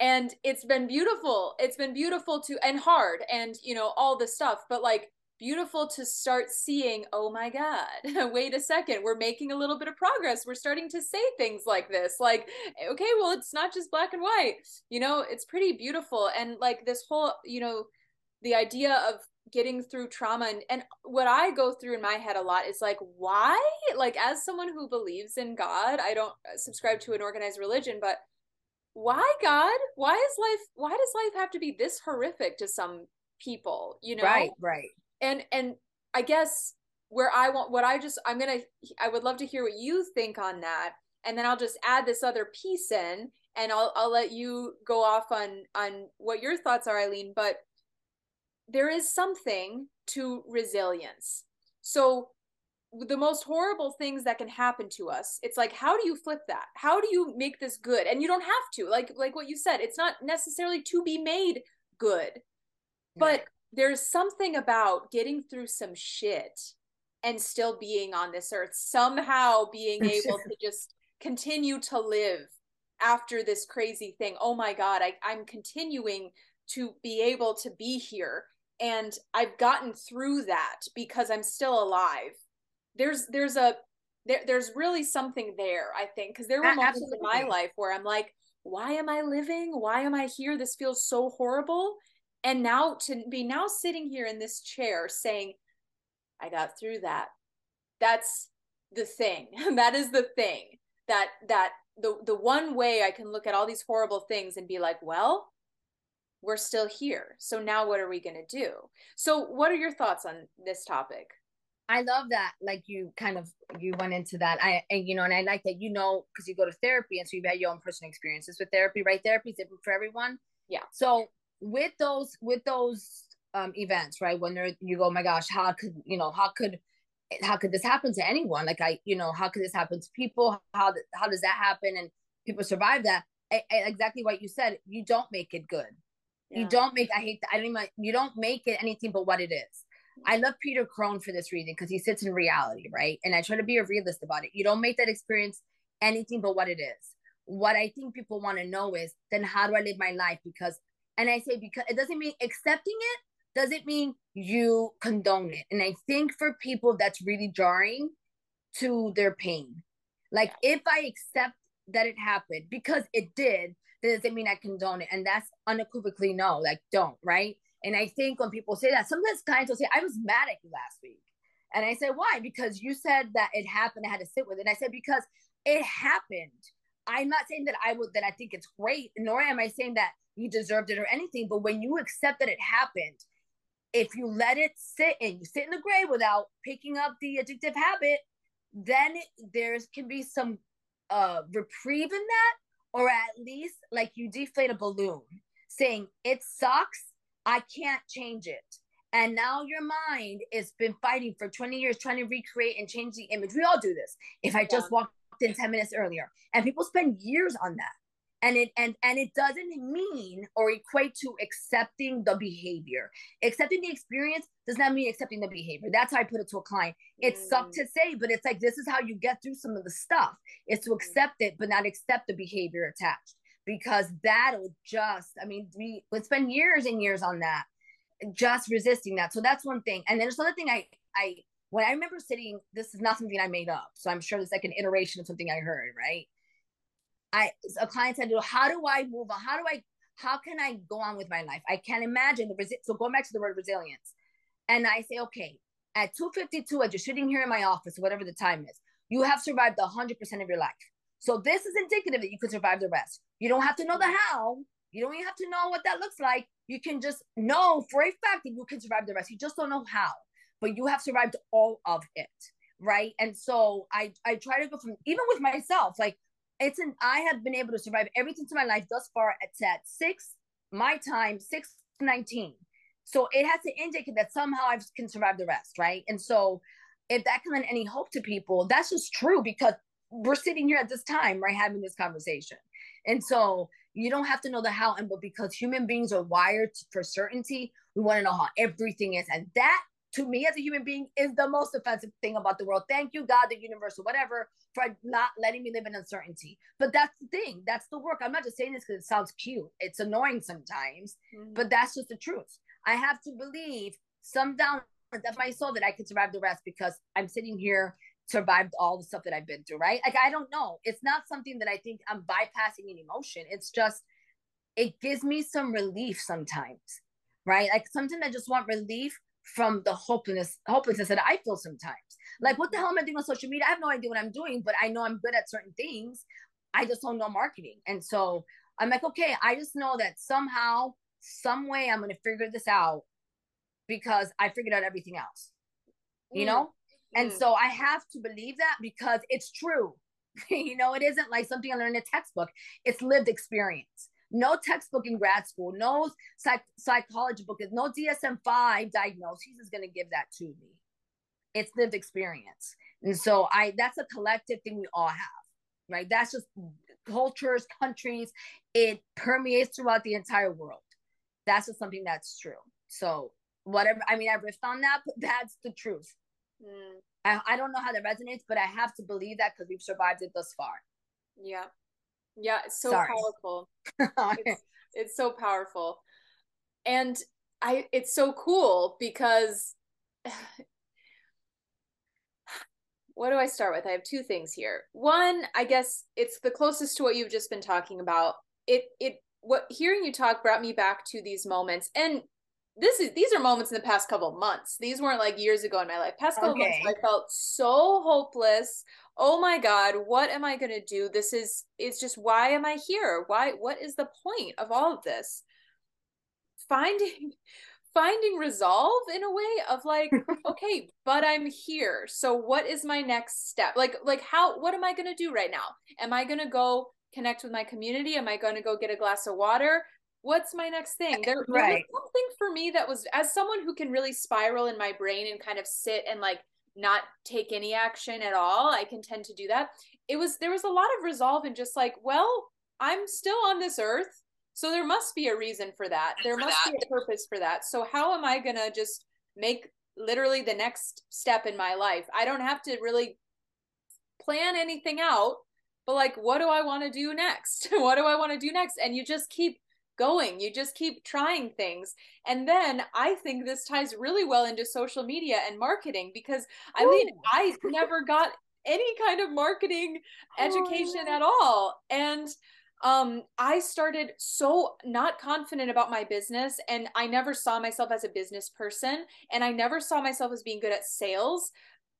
Speaker 3: And it's been beautiful. It's been beautiful to and hard and you know all the stuff. But like beautiful to start seeing, oh my God, (laughs) wait a second, we're making a little bit of progress. We're starting to say things like this. Like, eh, okay, well, it's not just black and white. You know, it's pretty beautiful. And like this whole, you know, the idea of getting through trauma and, and what I go through in my head a lot is like, why? Like, as someone who believes in God, I don't uh, subscribe to an organized religion, but why God? Why is life, why does life have to be this horrific to some people? You know?
Speaker 1: Right, right
Speaker 3: and and i guess where i want what i just i'm gonna i would love to hear what you think on that. And then i'll just add this other piece in and i'll i'll let you go off on on what your thoughts are aileen but there is something to resilience. So the most horrible things that can happen to us it's like how do you flip that? How do you make this good? And you don't have to like like what you said it's not necessarily to be made good. But there's something about getting through some shit and still being on this earth, somehow being able to just continue to live after this crazy thing. Oh my God, I, I'm continuing to be able to be here. And I've gotten through that because I'm still alive. There's there's a there, there's really something there, I think, because there were moments Absolutely. in my life where I'm like, why am I living? Why am I here? This feels so horrible and now to be now sitting here in this chair saying i got through that. That's the thing. (laughs) That is the thing. That that the the one way i can look at all these horrible things and be like well we're still here. So now what are we going to do? So what are your thoughts on this topic?
Speaker 1: I love that like you kind of you went into that. I and you know and i like that you know because you go to therapy and so you've had your own personal experiences with therapy right? Therapy is different for everyone.
Speaker 3: Yeah.
Speaker 1: So with those with those um events right? When they're you go oh my gosh how could you know how could how could this happen to anyone? Like i you know how could this happen to people? How how does that happen? And people survive that. I, I, exactly what you said you don't make it good. Yeah. you don't make i hate that i don't even you don't make it anything but what it is. I love peter crone for this reason because he sits in reality right? And i try to be a realist about it. You don't make that experience anything but what it is. What i think people want to know is then how do i live my life? Because and I say because it doesn't mean accepting it doesn't mean you condone it. And I think for people that's really jarring to their pain. Like yeah. if I accept that it happened because it did, that doesn't mean I condone it. And that's unequivocally no, like don't, right? And I think when people say that, sometimes clients will say, I was mad at you last week. And I said, why? Because you said that it happened, I had to sit with it. And I said, because it happened. I'm not saying that I would that I think it's great, nor am I saying that you deserved it or anything. But when you accept that it happened, if you let it sit and you sit in the grave without picking up the addictive habit, then there can be some uh reprieve in that, or at least like you deflate a balloon, saying it sucks, I can't change it. And now your mind has been fighting for 20 years trying to recreate and change the image. We all do this. If I just walked in 10 minutes earlier, and people spend years on that. And it and and it doesn't mean or equate to accepting the behavior. Accepting the experience does not mean accepting the behavior. That's how i put it to a client. It mm. sucked to say but it's like this is how you get through some of the stuff. Is to accept it but not accept the behavior attached. Because that'll just i mean we would spend years and years on that just resisting that. So that's one thing. And then there's another thing i i when i remember sitting this is not something i made up so i'm sure it's like an iteration of something i heard right I a client said, "How do I move on? How do I? How can I go on with my life? I can't imagine the resi- so going back to the word resilience, and I say, okay, at two fifty two, as you're sitting here in my office, whatever the time is, you have survived hundred percent of your life. So this is indicative that you could survive the rest. You don't have to know the how. You don't even have to know what that looks like. You can just know for a fact that you can survive the rest. You just don't know how, but you have survived all of it, right? And so I I try to go from even with myself, like it's an I have been able to survive everything to my life thus far. It's at six my time, six nineteen. So it has to indicate that somehow I can survive the rest, right? And so if that can lend any hope to people, that's just true because we're sitting here at this time, right, having this conversation. And so you don't have to know the how and but because human beings are wired for certainty, we want to know how everything is. And that to me as a human being is the most offensive thing about the world. Thank you, God, the universe, or whatever, for not letting me live in uncertainty. But that's the thing. That's the work. I'm not just saying this because it sounds cute. It's annoying sometimes, mm-hmm. but that's just the truth. I have to believe some down that's my soul that I could survive the rest because I'm sitting here survived all the stuff that I've been through, right? Like I don't know. It's not something that I think I'm bypassing an emotion. It's just it gives me some relief sometimes, right? Like sometimes I just want relief from the hopelessness hopelessness that I feel sometimes. Like what the hell am I doing on social media? I have no idea what I'm doing, but I know I'm good at certain things. I just don't know marketing. And so I'm like, okay, I just know that somehow, some way I'm gonna figure this out because I figured out everything else. You mm. know? And mm. so I have to believe that because it's true. (laughs) you know, it isn't like something I learned in a textbook. It's lived experience no textbook in grad school, no psych- psychology book, is no DSM 5 diagnosis is going to give that to me. It's lived experience. And so I that's a collective thing we all have, right? That's just cultures, countries, it permeates throughout the entire world. That's just something that's true. So whatever, I mean, I riffed on that, but that's the truth. Mm. I, I don't know how that resonates, but I have to believe that because we've survived it thus far.
Speaker 3: Yeah. Yeah, it's so Sorry. powerful. (laughs) it's, it's so powerful. And I it's so cool because (sighs) what do I start with? I have two things here. One, I guess it's the closest to what you've just been talking about. It it what hearing you talk brought me back to these moments and this is these are moments in the past couple months. These weren't like years ago in my life. Past couple okay. months, I felt so hopeless. Oh my god, what am I gonna do? This is it's just why am I here? Why what is the point of all of this? Finding (laughs) finding resolve in a way of like (laughs) okay but i'm here. So what is my next step? Like like how what am i going to do right now? Am i going to go connect with my community? Am i going to go get a glass of water? What's my next thing? There, there was something for me that was as someone who can really spiral in my brain and kind of sit and like not take any action at all i can tend to do that. It was there was a lot of resolve and just like well i'm still on this earth so there must be a reason for that. There for must that. be a purpose for that. So how am i gonna just make literally the next step in my life? I don't have to really plan anything out but like what do i want to do next? (laughs) What do i want to do next? And you just keep going. You just keep trying things. And then I think this ties really well into social media and marketing because I mean, I never got any kind of marketing education oh. at all. And um I started so not confident about my business and I never saw myself as a business person and I never saw myself as being good at sales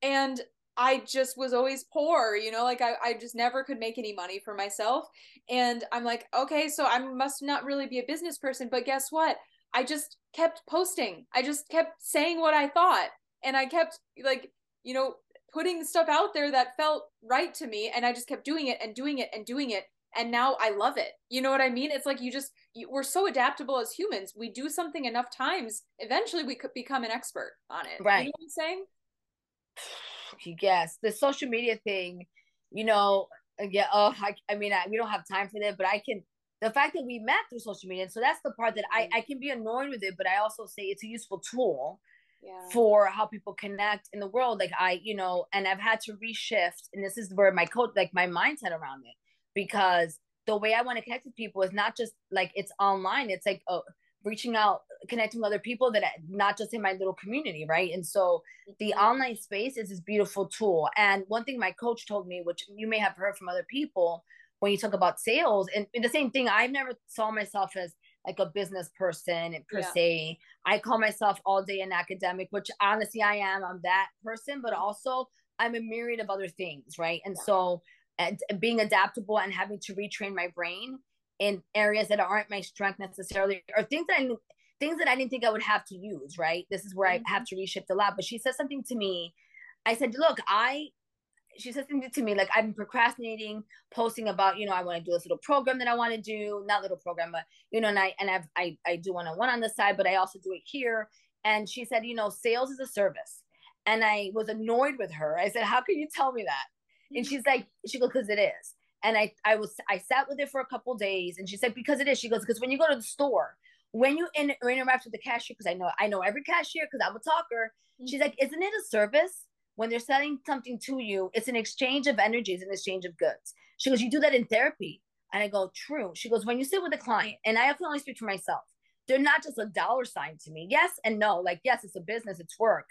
Speaker 3: and I just was always poor, you know, like I, I just never could make any money for myself. And I'm like, okay, so I must not really be a business person. But guess what? I just kept posting. I just kept saying what I thought. And I kept like, you know, putting stuff out there that felt right to me. And I just kept doing it and doing it and doing it. And now I love it. You know what I mean? It's like you just, you, we're so adaptable as humans. We do something enough times, eventually we could become an expert on it.
Speaker 1: Right.
Speaker 3: You know what I'm saying?
Speaker 1: Yes the social media thing you know yeah oh i, I mean I, we don't have time for that but i can the fact that we met through social media so that's the part that i mm. i can be annoyed with it but i also say it's a useful tool yeah. for how people connect in the world like i you know and i've had to reshift and this is where my coach like my mindset around it because the way i want to connect with people is not just like it's online it's like oh reaching out connecting with other people that not just in my little community right and so the mm-hmm. online space is this beautiful tool and one thing my coach told me which you may have heard from other people when you talk about sales and, and the same thing i've never saw myself as like a business person per yeah. se i call myself all day an academic which honestly i am i'm that person but also i'm a myriad of other things right and yeah. so and being adaptable and having to retrain my brain in areas that aren't my strength necessarily or things that I things that I didn't think I would have to use, right? This is where mm-hmm. I have to reshift a lot. But she said something to me. I said, look, I she said something to me like I've been procrastinating posting about, you know, I want to do this little program that I want to do, not little program, but you know, and I and I've I, I do one on one on the side, but I also do it here. And she said, you know, sales is a service. And I was annoyed with her. I said, How can you tell me that? And she's like, she goes, because it is. And I, I was, I sat with it for a couple days, and she said, because it is. She goes, because when you go to the store, when you in, interact with the cashier, because I know, I know every cashier because I'm a talker. Mm-hmm. She's like, isn't it a service when they're selling something to you? It's an exchange of energies, an exchange of goods. She goes, you do that in therapy, and I go, true. She goes, when you sit with a client, and I can only speak for myself. They're not just a dollar sign to me. Yes and no. Like yes, it's a business, it's work,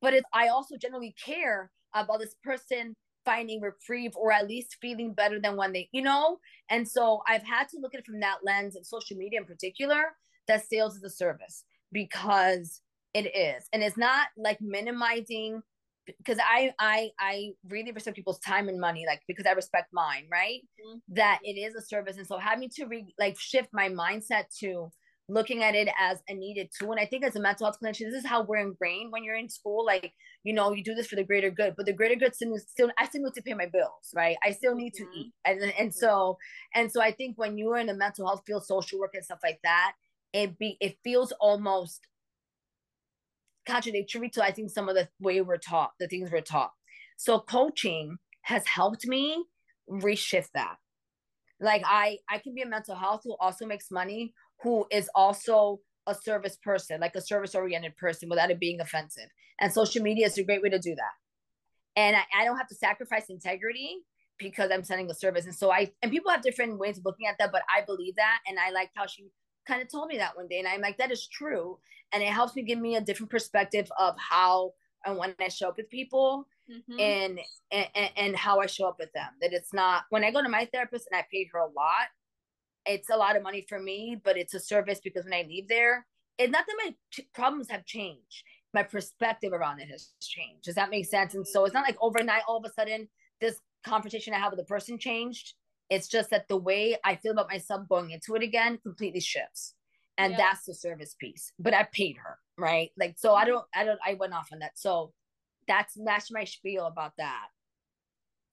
Speaker 1: but it's I also generally care about this person finding reprieve or at least feeling better than when they, you know? And so I've had to look at it from that lens and social media in particular, that sales is a service because it is. And it's not like minimizing because I I I really respect people's time and money, like because I respect mine, right? Mm-hmm. That it is a service. And so having to re like shift my mindset to looking at it as a needed tool. And I think as a mental health clinician, this is how we're ingrained when you're in school. Like, you know, you do this for the greater good, but the greater good still, still I still need to pay my bills, right? I still need mm-hmm. to eat. And, and so, and so I think when you are in the mental health field, social work and stuff like that, it be, it feels almost contradictory to, I think, some of the way we're taught, the things we're taught. So coaching has helped me reshift that. Like I, I can be a mental health who also makes money, who is also a service person, like a service oriented person without it being offensive. And social media is a great way to do that. And I, I don't have to sacrifice integrity because I'm sending a service. And so I, and people have different ways of looking at that, but I believe that. And I like how she kind of told me that one day. And I'm like, that is true. And it helps me give me a different perspective of how and when I show up with people mm-hmm. and, and and how I show up with them. That it's not when I go to my therapist and I paid her a lot, it's a lot of money for me, but it's a service because when I leave there, it's not that my t- problems have changed. My perspective around it has changed. Does that make sense? And so it's not like overnight, all of a sudden, this confrontation I have with the person changed. It's just that the way I feel about myself going into it again completely shifts. And yeah. that's the service piece. But I paid her, right? Like, so I mm-hmm. don't, I don't, I went off on that. So that's, that's my spiel about that.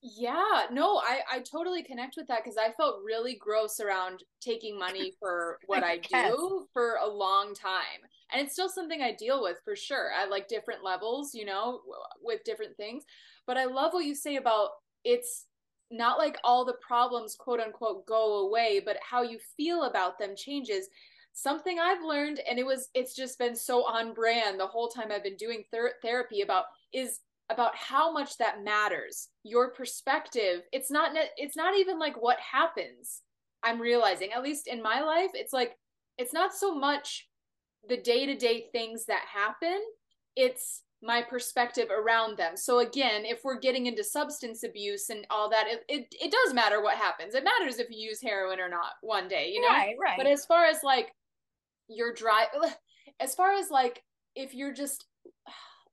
Speaker 3: Yeah, no, I I totally connect with that because I felt really gross around taking money for (laughs) what I, I do for a long time. And it's still something I deal with for sure at like different levels, you know, with different things. But I love what you say about it's not like all the problems quote unquote go away, but how you feel about them changes. Something I've learned and it was it's just been so on brand the whole time I've been doing ther- therapy about is about how much that matters your perspective it's not it's not even like what happens i'm realizing at least in my life it's like it's not so much the day-to-day things that happen it's my perspective around them. So again if we're getting into substance abuse and all that it, it, it does matter what happens. It matters if you use heroin or not one day you know?
Speaker 1: Right, right.
Speaker 3: but as far as like your drive (sighs) as far as like if you're just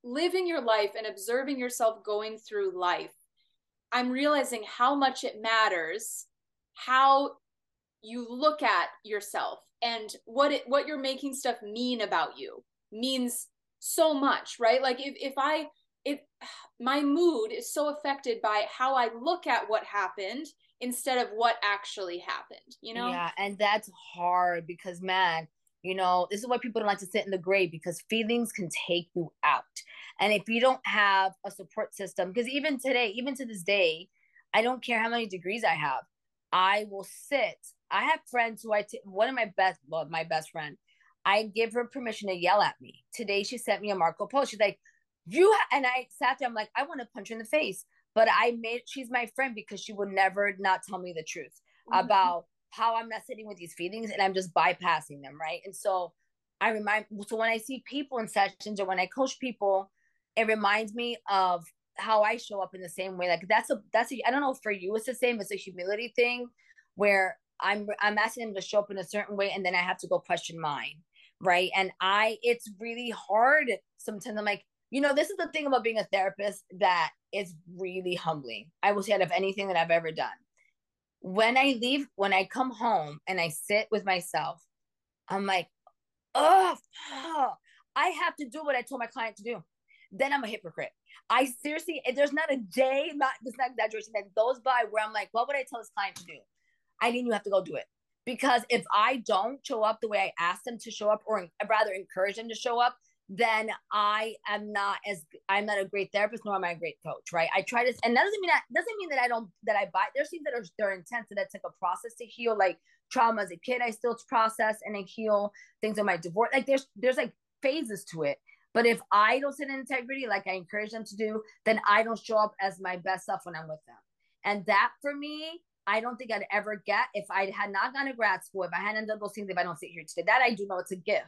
Speaker 3: living your life and observing yourself going through life, I'm realizing how much it matters how you look at yourself and what it what you're making stuff mean about you means so much, right? Like if if I if my mood is so affected by how I look at what happened instead of what actually happened, you know?
Speaker 1: Yeah, and that's hard because man, you know, this is why people don't like to sit in the grave because feelings can take you out. And if you don't have a support system, because even today, even to this day, I don't care how many degrees I have, I will sit. I have friends who I, t- one of my best, well, my best friend, I give her permission to yell at me. Today, she sent me a Marco post. She's like, you, ha-, and I sat there, I'm like, I want to punch her in the face. But I made, she's my friend because she would never not tell me the truth mm-hmm. about how I'm not sitting with these feelings and I'm just bypassing them, right? And so I remind, so when I see people in sessions or when I coach people, it reminds me of how I show up in the same way. Like that's a that's a I don't know for you it's the same. It's a humility thing where I'm I'm asking them to show up in a certain way and then I have to go question mine. Right. And I it's really hard sometimes. I'm like, you know, this is the thing about being a therapist that is really humbling. I will say out of anything that I've ever done. When I leave, when I come home and I sit with myself, I'm like, oh, I have to do what I told my client to do. Then I'm a hypocrite. I seriously, eh, there's not a day, not this not exaggeration, that goes by where I'm like, what would I tell this client to do? I mean, you have to go do it. Because if I don't show up the way I asked them to show up, or rather encourage them to show up, then I am not as I'm not a great therapist, nor am I a great coach, right? I try to, and that doesn't mean that doesn't mean that I don't that I buy. There's things that are they're intense and that's like a process to heal, like trauma as a kid. I still process and I heal things in my divorce. Like there's there's like phases to it. But if I don't sit in integrity, like I encourage them to do, then I don't show up as my best self when I'm with them. And that for me, I don't think I'd ever get if I had not gone to grad school, if I hadn't done those things, if I don't sit here today. That I do know it's a gift,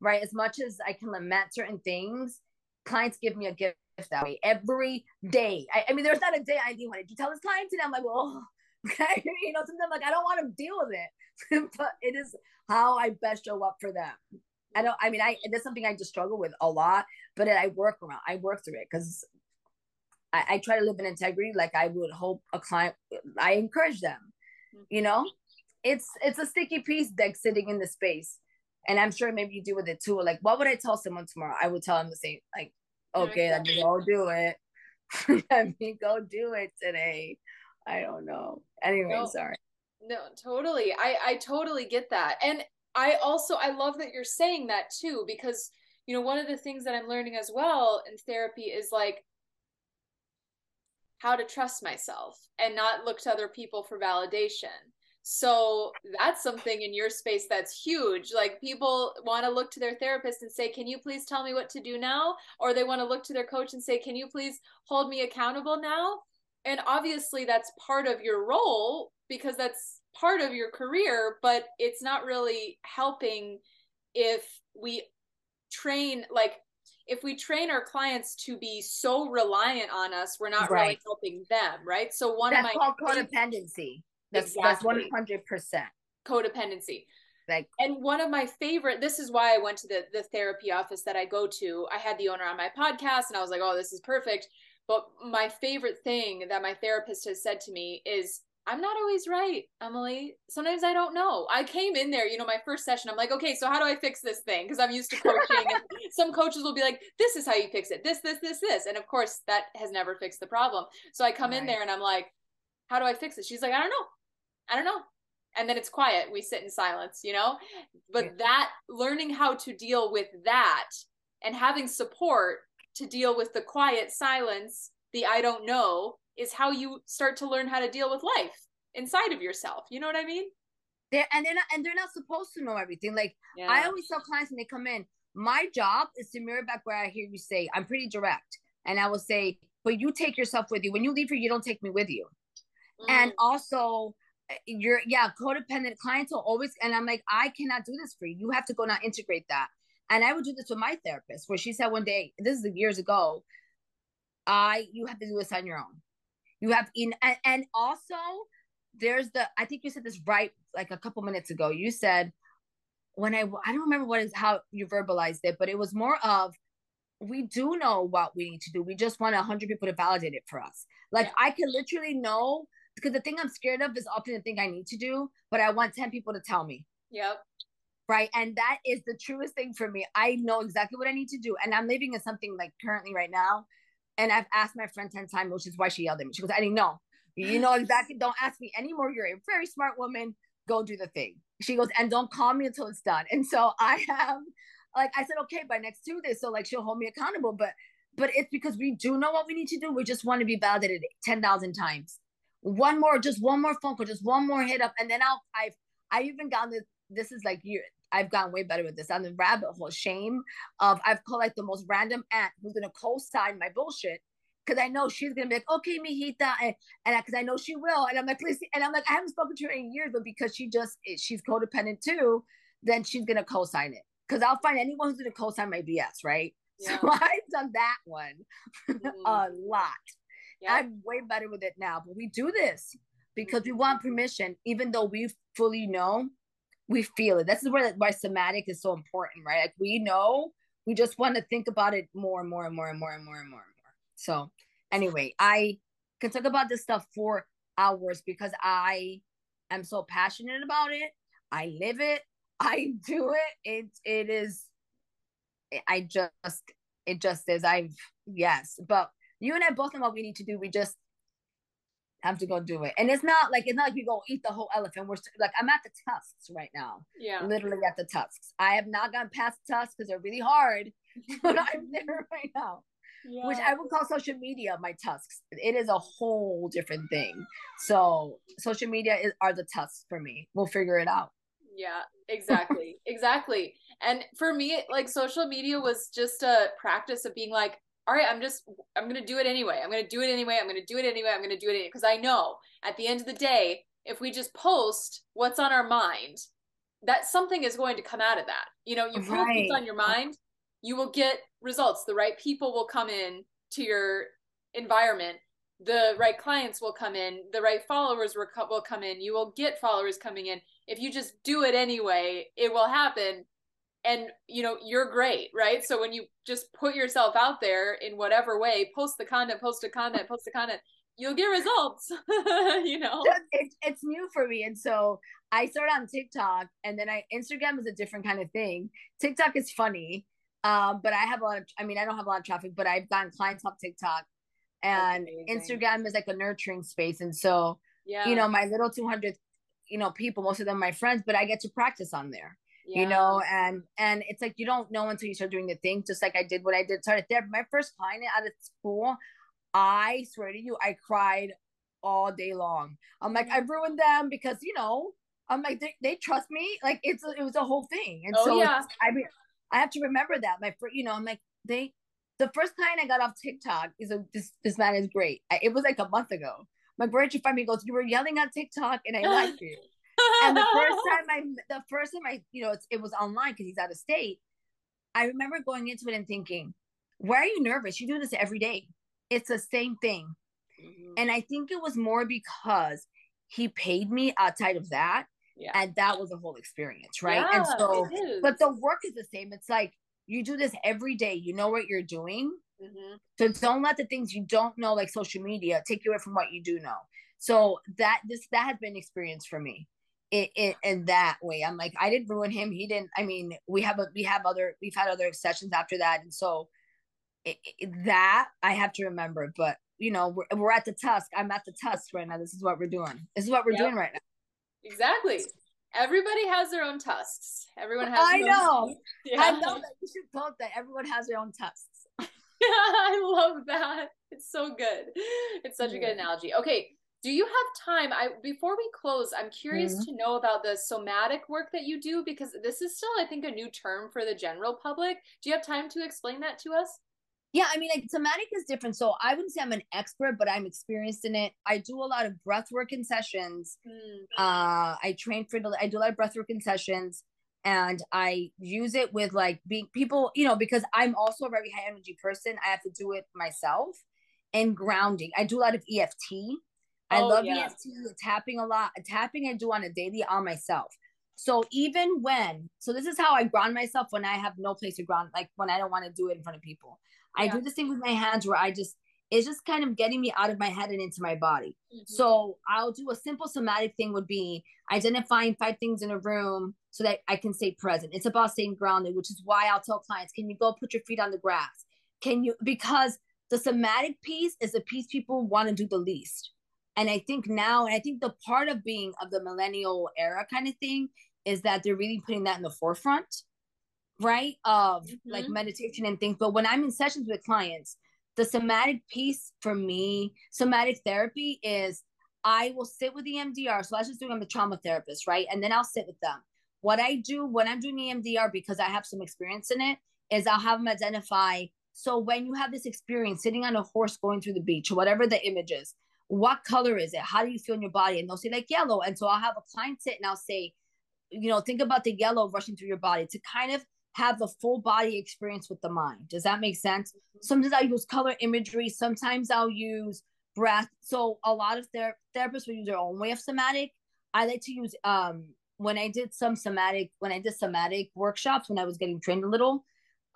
Speaker 1: right? As much as I can lament certain things, clients give me a gift that way every day. I, I mean, there's not a day I didn't want to tell this client today. I'm like, well, (laughs) okay, (laughs) you know, sometimes like I don't want to deal with it, (laughs) but it is how I best show up for them. I don't. I mean, I that's something I just struggle with a lot, but I work around. I work through it because I, I, try to live in integrity. Like I would hope a client. I encourage them. Mm-hmm. You know, it's it's a sticky piece like sitting in the space, and I'm sure maybe you do with it too. Like, what would I tell someone tomorrow? I would tell them the same. Like, okay, let me go do it. (laughs) let me go do it today. I don't know. Anyway, no, sorry.
Speaker 3: No, totally. I I totally get that, and I also I love that you're saying that too because you know one of the things that I'm learning as well in therapy is like how to trust myself and not look to other people for validation. So that's something in your space that's huge. Like people want to look to their therapist and say, "Can you please tell me what to do now?" or they want to look to their coach and say, "Can you please hold me accountable now?" And obviously that's part of your role because that's part of your career, but it's not really helping if we train like if we train our clients to be so reliant on us, we're not right. really helping them, right? So one
Speaker 1: that's
Speaker 3: of
Speaker 1: my called codependency. That's exactly. that's one hundred percent
Speaker 3: codependency. Like, and one of my favorite. This is why I went to the the therapy office that I go to. I had the owner on my podcast, and I was like, "Oh, this is perfect." But my favorite thing that my therapist has said to me is I'm not always right, Emily. Sometimes I don't know. I came in there, you know, my first session, I'm like, okay, so how do I fix this thing? Because I'm used to coaching. and (laughs) some coaches will be like, this is how you fix it. This, this, this, this. And of course, that has never fixed the problem. So I come right. in there and I'm like, how do I fix it? She's like, I don't know. I don't know. And then it's quiet. We sit in silence, you know? But yeah. that learning how to deal with that and having support to deal with the quiet silence, the I don't know, is how you start to learn how to deal with life inside of yourself. You know what I mean?
Speaker 1: They're, and they're not and they're not supposed to know everything. Like yeah. I always tell clients when they come in, my job is to mirror back where I hear you say, I'm pretty direct. And I will say, but you take yourself with you. When you leave here, you don't take me with you. Mm. And also Eh, you're yeah, codependent clients will always and I'm like, I cannot do this for you. You have to go now integrate that. And I would do this with my therapist, where she said one day, this is years ago, I you have to do this on your own. You have in and, and also there's the I think you said this right like a couple minutes ago. You said when I I don't remember what is how you verbalized it, but it was more of we do know what we need to do. We just want a hundred people to validate it for us. Like. I can literally know because the thing I'm scared of is often the thing I need to do, but I want 10 people to tell me.
Speaker 3: Yep.
Speaker 1: Right. And that is the truest thing for me. I know exactly what I need to do. And I'm living in something like currently right now and I've asked my friend 10 times, which is why she yelled at me. She goes, I didn't know. You know (laughs) exactly. Don't ask me anymore. You're a very smart woman. Go do the thing. She goes, and don't call me until it's done. And so I have, like, I said, okay, by next Tuesday. So like, she'll hold me accountable. But, but it's because we do know what we need to do. We just want to be validated 10,000 times. One more, just one more phone call, just one more hit up. And then I'll, I've, I even gotten this, this is like you I've gotten way better with this. On the rabbit hole shame of I've called like the most random aunt who's gonna co-sign my bullshit because I know she's gonna be like, okay, mijita, and and because I know she will, and I'm like, please, and I'm like, I haven't spoken to her in years, but because she just she's codependent too, then she's gonna co-sign it because I'll find anyone who's gonna co-sign my BS, right? Yeah. So (laughs) I've done that one (laughs) mm-hmm. a lot. I'm way better with it now, but we do this because we want permission, even though we fully know we feel it. This is where why somatic is so important, right? Like we know, we just want to think about it more and more and more and more and more and more and more. So anyway, I can talk about this stuff for hours because I am so passionate about it. I live it. (laughs) I do it. It it is I just it just is. I've yes, but you and I both know what we need to do. We just have to go do it. And it's not like it's not like we go eat the whole elephant. We're like I'm at the tusks right now.
Speaker 3: Yeah.
Speaker 1: Literally at the tusks. I have not gone past tusks because they're really hard, (laughs) but I'm there (laughs) right now. Yeah. Which I would call social media my tusks. It is a whole different thing. So social media is, are the tusks for me. We'll figure it out.
Speaker 3: Yeah, exactly. (laughs) exactly. And for me, like social media was just a practice of being like, all right, I'm just, I'm going to do it anyway. I'm going to do it anyway. I'm going to do it anyway. I'm going to do it anyway. Because I know at the end of the day, if we just post what's on our mind, that something is going to come out of that. You know, you right. what's on your mind, you will get results. The right people will come in to your environment. The right clients will come in. The right followers will come in. You will get followers coming in. If you just do it anyway, it will happen and you know you're great right? So when you just put yourself out there in whatever way post the content post the content post the content you'll get results (laughs) you know?
Speaker 1: It's, it's new for me. And so i started on tiktok and then i instagram is a different kind of thing. Tiktok is funny um but i have a lot of i mean i don't have a lot of traffic but i've gotten clients off tiktok. And instagram is like a nurturing space. And so yeah. you know my little 200 you know people most of them my friends but i get to practice on there yeah. you know and and it's like you don't know until you start doing the thing just like i did what i did started there my first client out of school i swear to you i cried all day long. I'm like i mm. ruined them because you know i'm like they, they trust me. Like it's it was a whole thing. And oh, so yeah. i mean i have to remember that my first you know i'm like they the first client i got off tiktok is a this this man is great. I, it was like a month ago. My brother finally me goes you were yelling on tiktok and i (laughs) liked it and the first (laughs) time I, the first time I, you know, it was online because he's out of state. I remember going into it and thinking, why are you nervous? You do this every day. It's the same thing. Mm-hmm. And I think it was more because he paid me outside of that. Yeah. And that was a whole experience, right? Yeah, and so, but the work is the same. It's like you do this every day, you know what you're doing. Mm-hmm. So don't let the things you don't know, like social media, take you away from what you do know. So that this that has been experience for me it, it in that way. I'm like, I didn't ruin him. He didn't. I mean, we have a we have other we've had other sessions after that, and so it, it, that I have to remember. But you know, we're, we're at the tusk. I'm at the tusk right now. This is what we're doing. This is what we're yep. doing right now.
Speaker 3: Exactly. Everybody has their own tusks. Everyone has.
Speaker 1: I know. (laughs) Yeah. I know that you should quote that. Everyone has their own tusks.
Speaker 3: yeah, (laughs) I love that. It's so good. It's such yeah. a good analogy. Okay, do you have time? I before we close i'm curious mm-hmm. to know about the somatic work that you do because this is still i think a new term for the general public. Do you have time to explain that to us?
Speaker 1: Yeah i mean like somatic is different. So i wouldn't say i'm an expert but i'm experienced in it. I do a lot of breath work in sessions. Mm-hmm. uh i train for the i do a lot of breath work in sessions and i use it with like being people you know because i'm also a very high energy person i have to do it myself. And grounding. I do a lot of eft I oh, love yeah. Tapping a lot. Tapping I do on a daily on myself. So even when, so this is how I ground myself when I have no place to ground, like when I don't want to do it in front of people. Yeah. I do this thing with my hands where I just, it's just kind of getting me out of my head and into my body. Mm-hmm. So I'll do a simple somatic thing would be identifying five things in a room so that I can stay present. It's about staying grounded, which is why I'll tell clients, can you go put your feet on the grass? Can you, because the somatic piece is the piece people want to do the least and i think now and i think the part of being of the millennial era kind of thing is that they're really putting that in the forefront right of mm-hmm. like meditation and things. But when i'm in sessions with clients the somatic piece for me somatic therapy is i will sit with the emdr so let's just do i'm a trauma therapist right? And then i'll sit with them. What i do when i'm doing emdr because i have some experience in it is i'll have them identify so when you have this experience sitting on a horse going through the beach or whatever the image is what color is it? How do you feel in your body? And they'll say like yellow. And so I'll have a client sit and I'll say, you know, think about the yellow rushing through your body to kind of have the full body experience with the mind. Does that make sense? Mm-hmm. Sometimes I use color imagery, sometimes I'll use breath. So a lot of ther- therapists will use their own way of somatic. I like to use um when I did some somatic when I did somatic workshops when I was getting trained a little,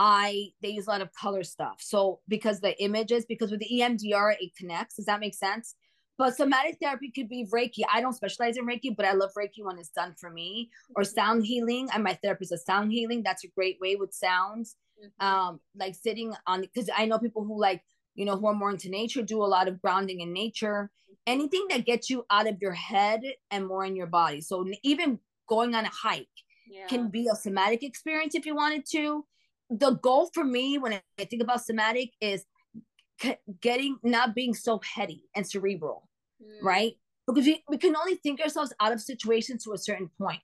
Speaker 1: I they use a lot of color stuff. So because the images, because with the EMDR it connects. Does that make sense? But somatic therapy could be Reiki. I don't specialize in Reiki, but I love Reiki when it's done for me. Or mm-hmm. sound healing. And my therapist is sound healing. That's a great way with sounds. Mm-hmm. Um, like sitting on because I know people who like, you know, who are more into nature do a lot of grounding in nature. Mm-hmm. Anything that gets you out of your head and more in your body. So even going on a hike yeah. can be a somatic experience if you wanted to. The goal for me when I think about somatic is getting not being so heady and cerebral, mm. right? Because we, we can only think ourselves out of situations to a certain point.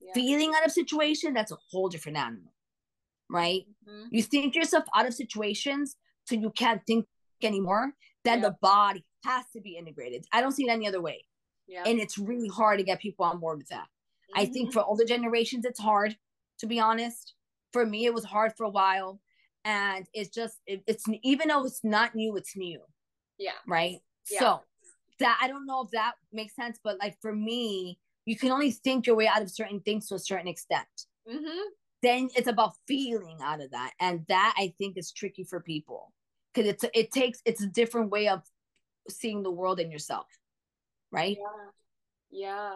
Speaker 1: Yeah. Feeling out of situation, that's a whole different animal, right? Mm-hmm. You think yourself out of situations so you can't think anymore, then yeah. the body has to be integrated. I don't see it any other way. Yeah. And it's really hard to get people on board with that. Mm-hmm. I think mm-hmm. for older generations, it's hard, to be honest. For me, it was hard for a while and it's just it, it's even though it's not new it's new.
Speaker 3: Yeah.
Speaker 1: Right? Yeah. so that i don't know if that makes sense but like for me you can only think your way out of certain things to a certain extent. Mm-hmm. then it's about feeling out of that and that i think is tricky for people. Because it's it takes it's a different way of seeing the world and yourself. Right?
Speaker 3: Yeah. Yeah.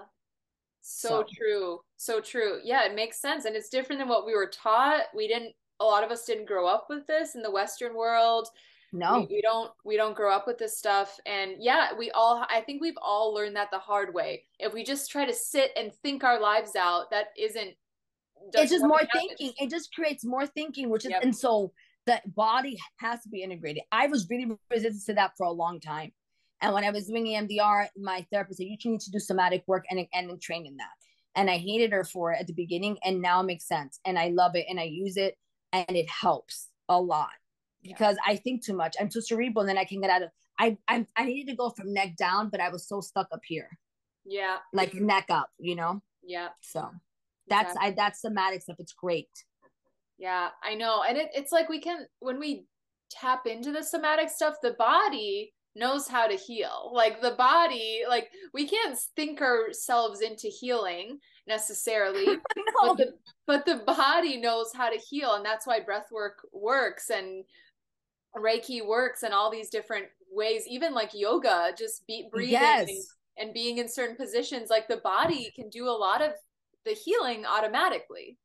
Speaker 3: So, so true. So true. Yeah it makes sense and it's different than what we were taught. We didn't a lot of us didn't grow up with this in the western world.
Speaker 1: No.
Speaker 3: We, we, don't we don't grow up with this stuff. And yeah we all i think we've all learned that the hard way. If we just try to sit and think our lives out that isn't
Speaker 1: it's just more thinking. It just creates more thinking which is yep. and so the body has to be integrated. I was really resistant to that for a long time. And when i was doing emdr my therapist said you need to do somatic work and, and train in that. And i hated her for it at the beginning and now it makes sense. And i love it and i use it and it helps a lot because yeah. I think too much. I'm too cerebral, and then I can get out of. I I I needed to go from neck down, but I was so stuck up here.
Speaker 3: Yeah,
Speaker 1: like neck up, you know.
Speaker 3: Yeah.
Speaker 1: So that's exactly. I that's somatic stuff. It's great.
Speaker 3: Yeah, I know, and it, it's like we can when we tap into the somatic stuff, the body knows how to heal. Like the body, like we can't think ourselves into healing necessarily, (laughs) no. but, the, but the body knows how to heal, and that's why breath work works and Reiki works and all these different ways. Even like yoga, just be breathing yes. and, and being in certain positions, like the body can do a lot of the healing automatically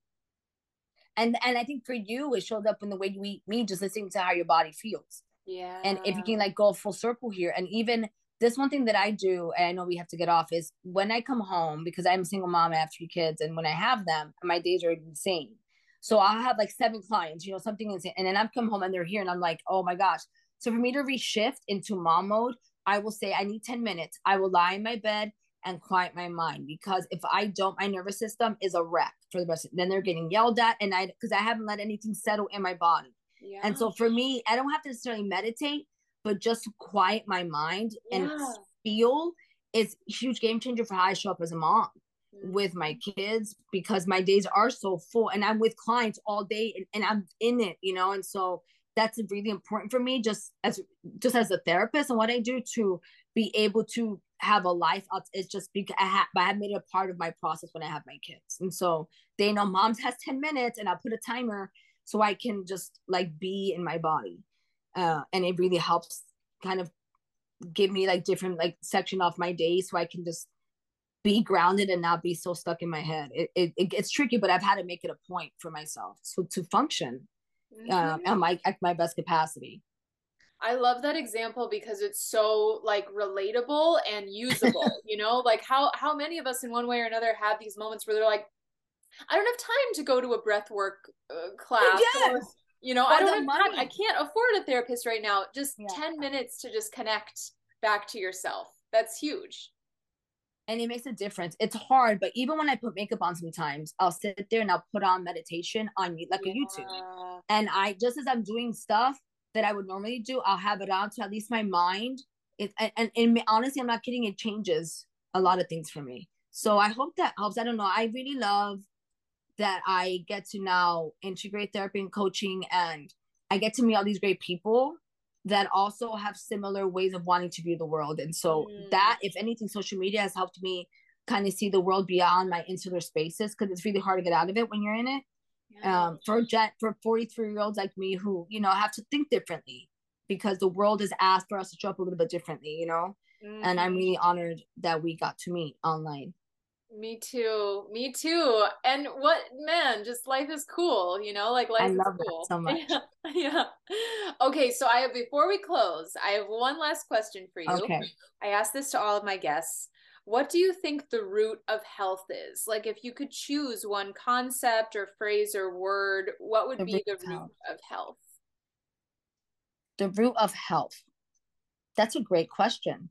Speaker 1: and and i think for you it showed up in the way you eat me just listening to how your body feels
Speaker 3: yeah.
Speaker 1: And if you can like go full circle here, and even this one thing that I do, and I know we have to get off, is when I come home because I'm a single mom, I have three kids, and when I have them, my days are insane. So I'll have like seven clients, you know, something insane, and then I'm come home and they're here, and I'm like, oh my gosh. So for me to reshift into mom mode, I will say I need 10 minutes. I will lie in my bed and quiet my mind because if I don't, my nervous system is a wreck for the rest. Of, then they're getting yelled at, and I because I haven't let anything settle in my body. Yeah. And so for me, I don't have to necessarily meditate, but just to quiet my mind yeah. and feel is huge game changer for how I show up as a mom mm-hmm. with my kids because my days are so full and I'm with clients all day and, and I'm in it, you know, and so that's really important for me just as just as a therapist and what I do to be able to have a life it's just because I have, I have made it a part of my process when I have my kids. And so they know moms has 10 minutes and I put a timer so I can just like be in my body. Uh, and it really helps kind of give me like different like section of my day so I can just be grounded and not be so stuck in my head. It, it, it gets tricky, but I've had to make it a point for myself so to function mm-hmm. uh, at my at my best capacity.
Speaker 3: I love that example because it's so like relatable and usable. (laughs) you know, like how how many of us in one way or another have these moments where they're like, I don't have time to go to a breath work uh, class. Yes. You know, I don't have money. time. I can't afford a therapist right now. Just yeah. 10 minutes to just connect back to yourself. That's huge.
Speaker 1: And it makes a difference. It's hard, but even when I put makeup on sometimes, I'll sit there and I'll put on meditation on like yeah. a YouTube. And I just as I'm doing stuff that I would normally do, I'll have it on to at least my mind. It and, and, and honestly, I'm not kidding, it changes a lot of things for me. So I hope that helps. I don't know. I really love that I get to now integrate therapy and coaching and I get to meet all these great people that also have similar ways of wanting to view the world. And so mm. that, if anything, social media has helped me kind of see the world beyond my insular spaces because it's really hard to get out of it when you're in it. Yeah. Um, for jet for 43 year olds like me who you know have to think differently because the world has asked for us to show up a little bit differently, you know. Mm-hmm. And I'm mm-hmm. really honored that we got to meet online.
Speaker 3: Me too. Me too. And what man, just life is cool, you know, like life I love is cool.
Speaker 1: so (laughs) much.
Speaker 3: Yeah. yeah. Okay, so I have before we close, I have one last question for you.
Speaker 1: Okay.
Speaker 3: I ask this to all of my guests. What do you think the root of health is? Like if you could choose one concept or phrase or word, what would the be the root of health?
Speaker 1: The root of health. That's a great question.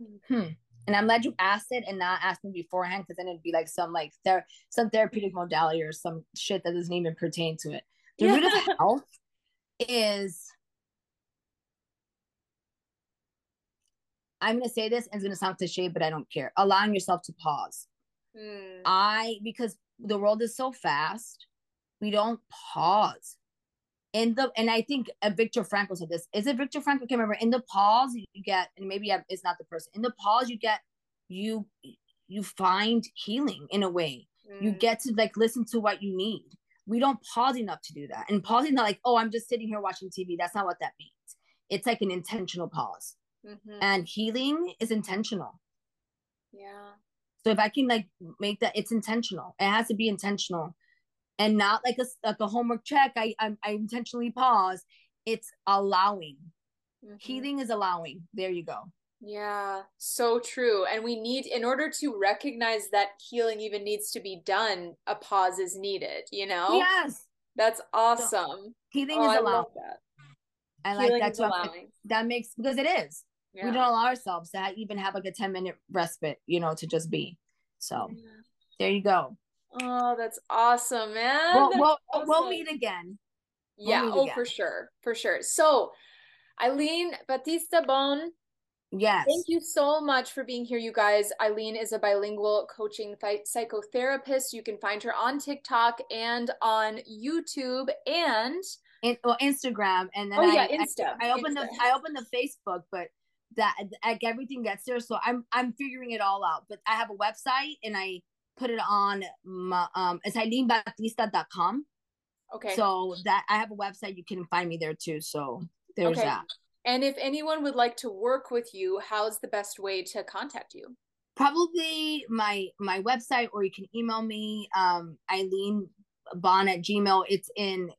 Speaker 1: Mm-hmm. Hmm and I'm glad you asked it and not asked me beforehand because then it'd be like some like there some therapeutic modality or some shit that doesn't even pertain to it. The yeah. root of health is I'm gonna say this and it's gonna sound cliche, but I don't care. Allowing yourself to pause. Mm. I because the world is so fast, we don't pause in the and I think uh, Viktor Frankl said this. Is it Viktor Frankl? I can't remember. In the pause, you get, and maybe it's not the person. In the pause, you get you you find healing in a way. Mm. You get to like listen to what you need. We don't pause enough to do that. And pausing not like, oh, I'm just sitting here watching TV. That's not what that means. It's like an intentional pause. Mm-hmm. And healing is intentional.
Speaker 3: Yeah.
Speaker 1: So if I can like make that, it's intentional. It has to be intentional and not like a like a homework check. I I, I intentionally pause. It's allowing. Mm-hmm. Healing is allowing. There you go.
Speaker 3: Yeah, so true. And we need, in order to recognize that healing even needs to be done, a pause is needed, you know?
Speaker 1: Yes.
Speaker 3: That's awesome. So,
Speaker 1: healing oh, is allowing. that. I like that. Allowing. That makes, because it is. Yeah. We don't allow ourselves to even have like a 10 minute respite, you know, to just be. So yeah. there you go.
Speaker 3: Oh, that's awesome, man.
Speaker 1: We'll, we'll,
Speaker 3: awesome.
Speaker 1: we'll, meet again.
Speaker 3: We'll yeah, meet oh, again. for sure. For sure. So, Aileen Batista Bohn.
Speaker 1: Yes.
Speaker 3: Thank you so much for being here, you guys. Aileen is a bilingual coaching psychotherapist. You can find her on TikTok and on YouTube and
Speaker 1: in, well, Instagram. And then
Speaker 3: oh
Speaker 1: I,
Speaker 3: yeah, Insta.
Speaker 1: I, I opened Insta. the I opened the Facebook, but that like everything gets there. So I'm I'm figuring it all out. But I have a website and I put it on my, um it's aileenbatista.com.
Speaker 3: Okay.
Speaker 1: So that I have a website you can find me there too. So there's okay. that.
Speaker 3: And if anyone would like to work with you, how's the best way to contact you?
Speaker 1: Probably my my website or you can email me um Aileen Bohn at Gmail. It's in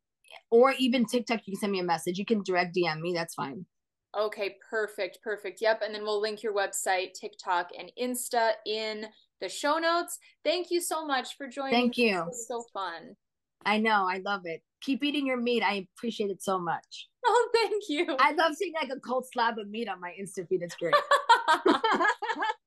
Speaker 1: or even TikTok, you can send me a message. You can direct DM me, that's fine.
Speaker 3: Okay, perfect, perfect. Yep. And then we'll link your website, TikTok, and Insta in the show notes. Thank you so much for joining.
Speaker 1: Thank you.
Speaker 3: So fun.
Speaker 1: I know. I love it. Keep eating your meat. I appreciate it so much. (laughs)
Speaker 3: Oh, thank you.
Speaker 1: I love seeing like a cold slab of meat on my Insta feed. It's great. (laughs)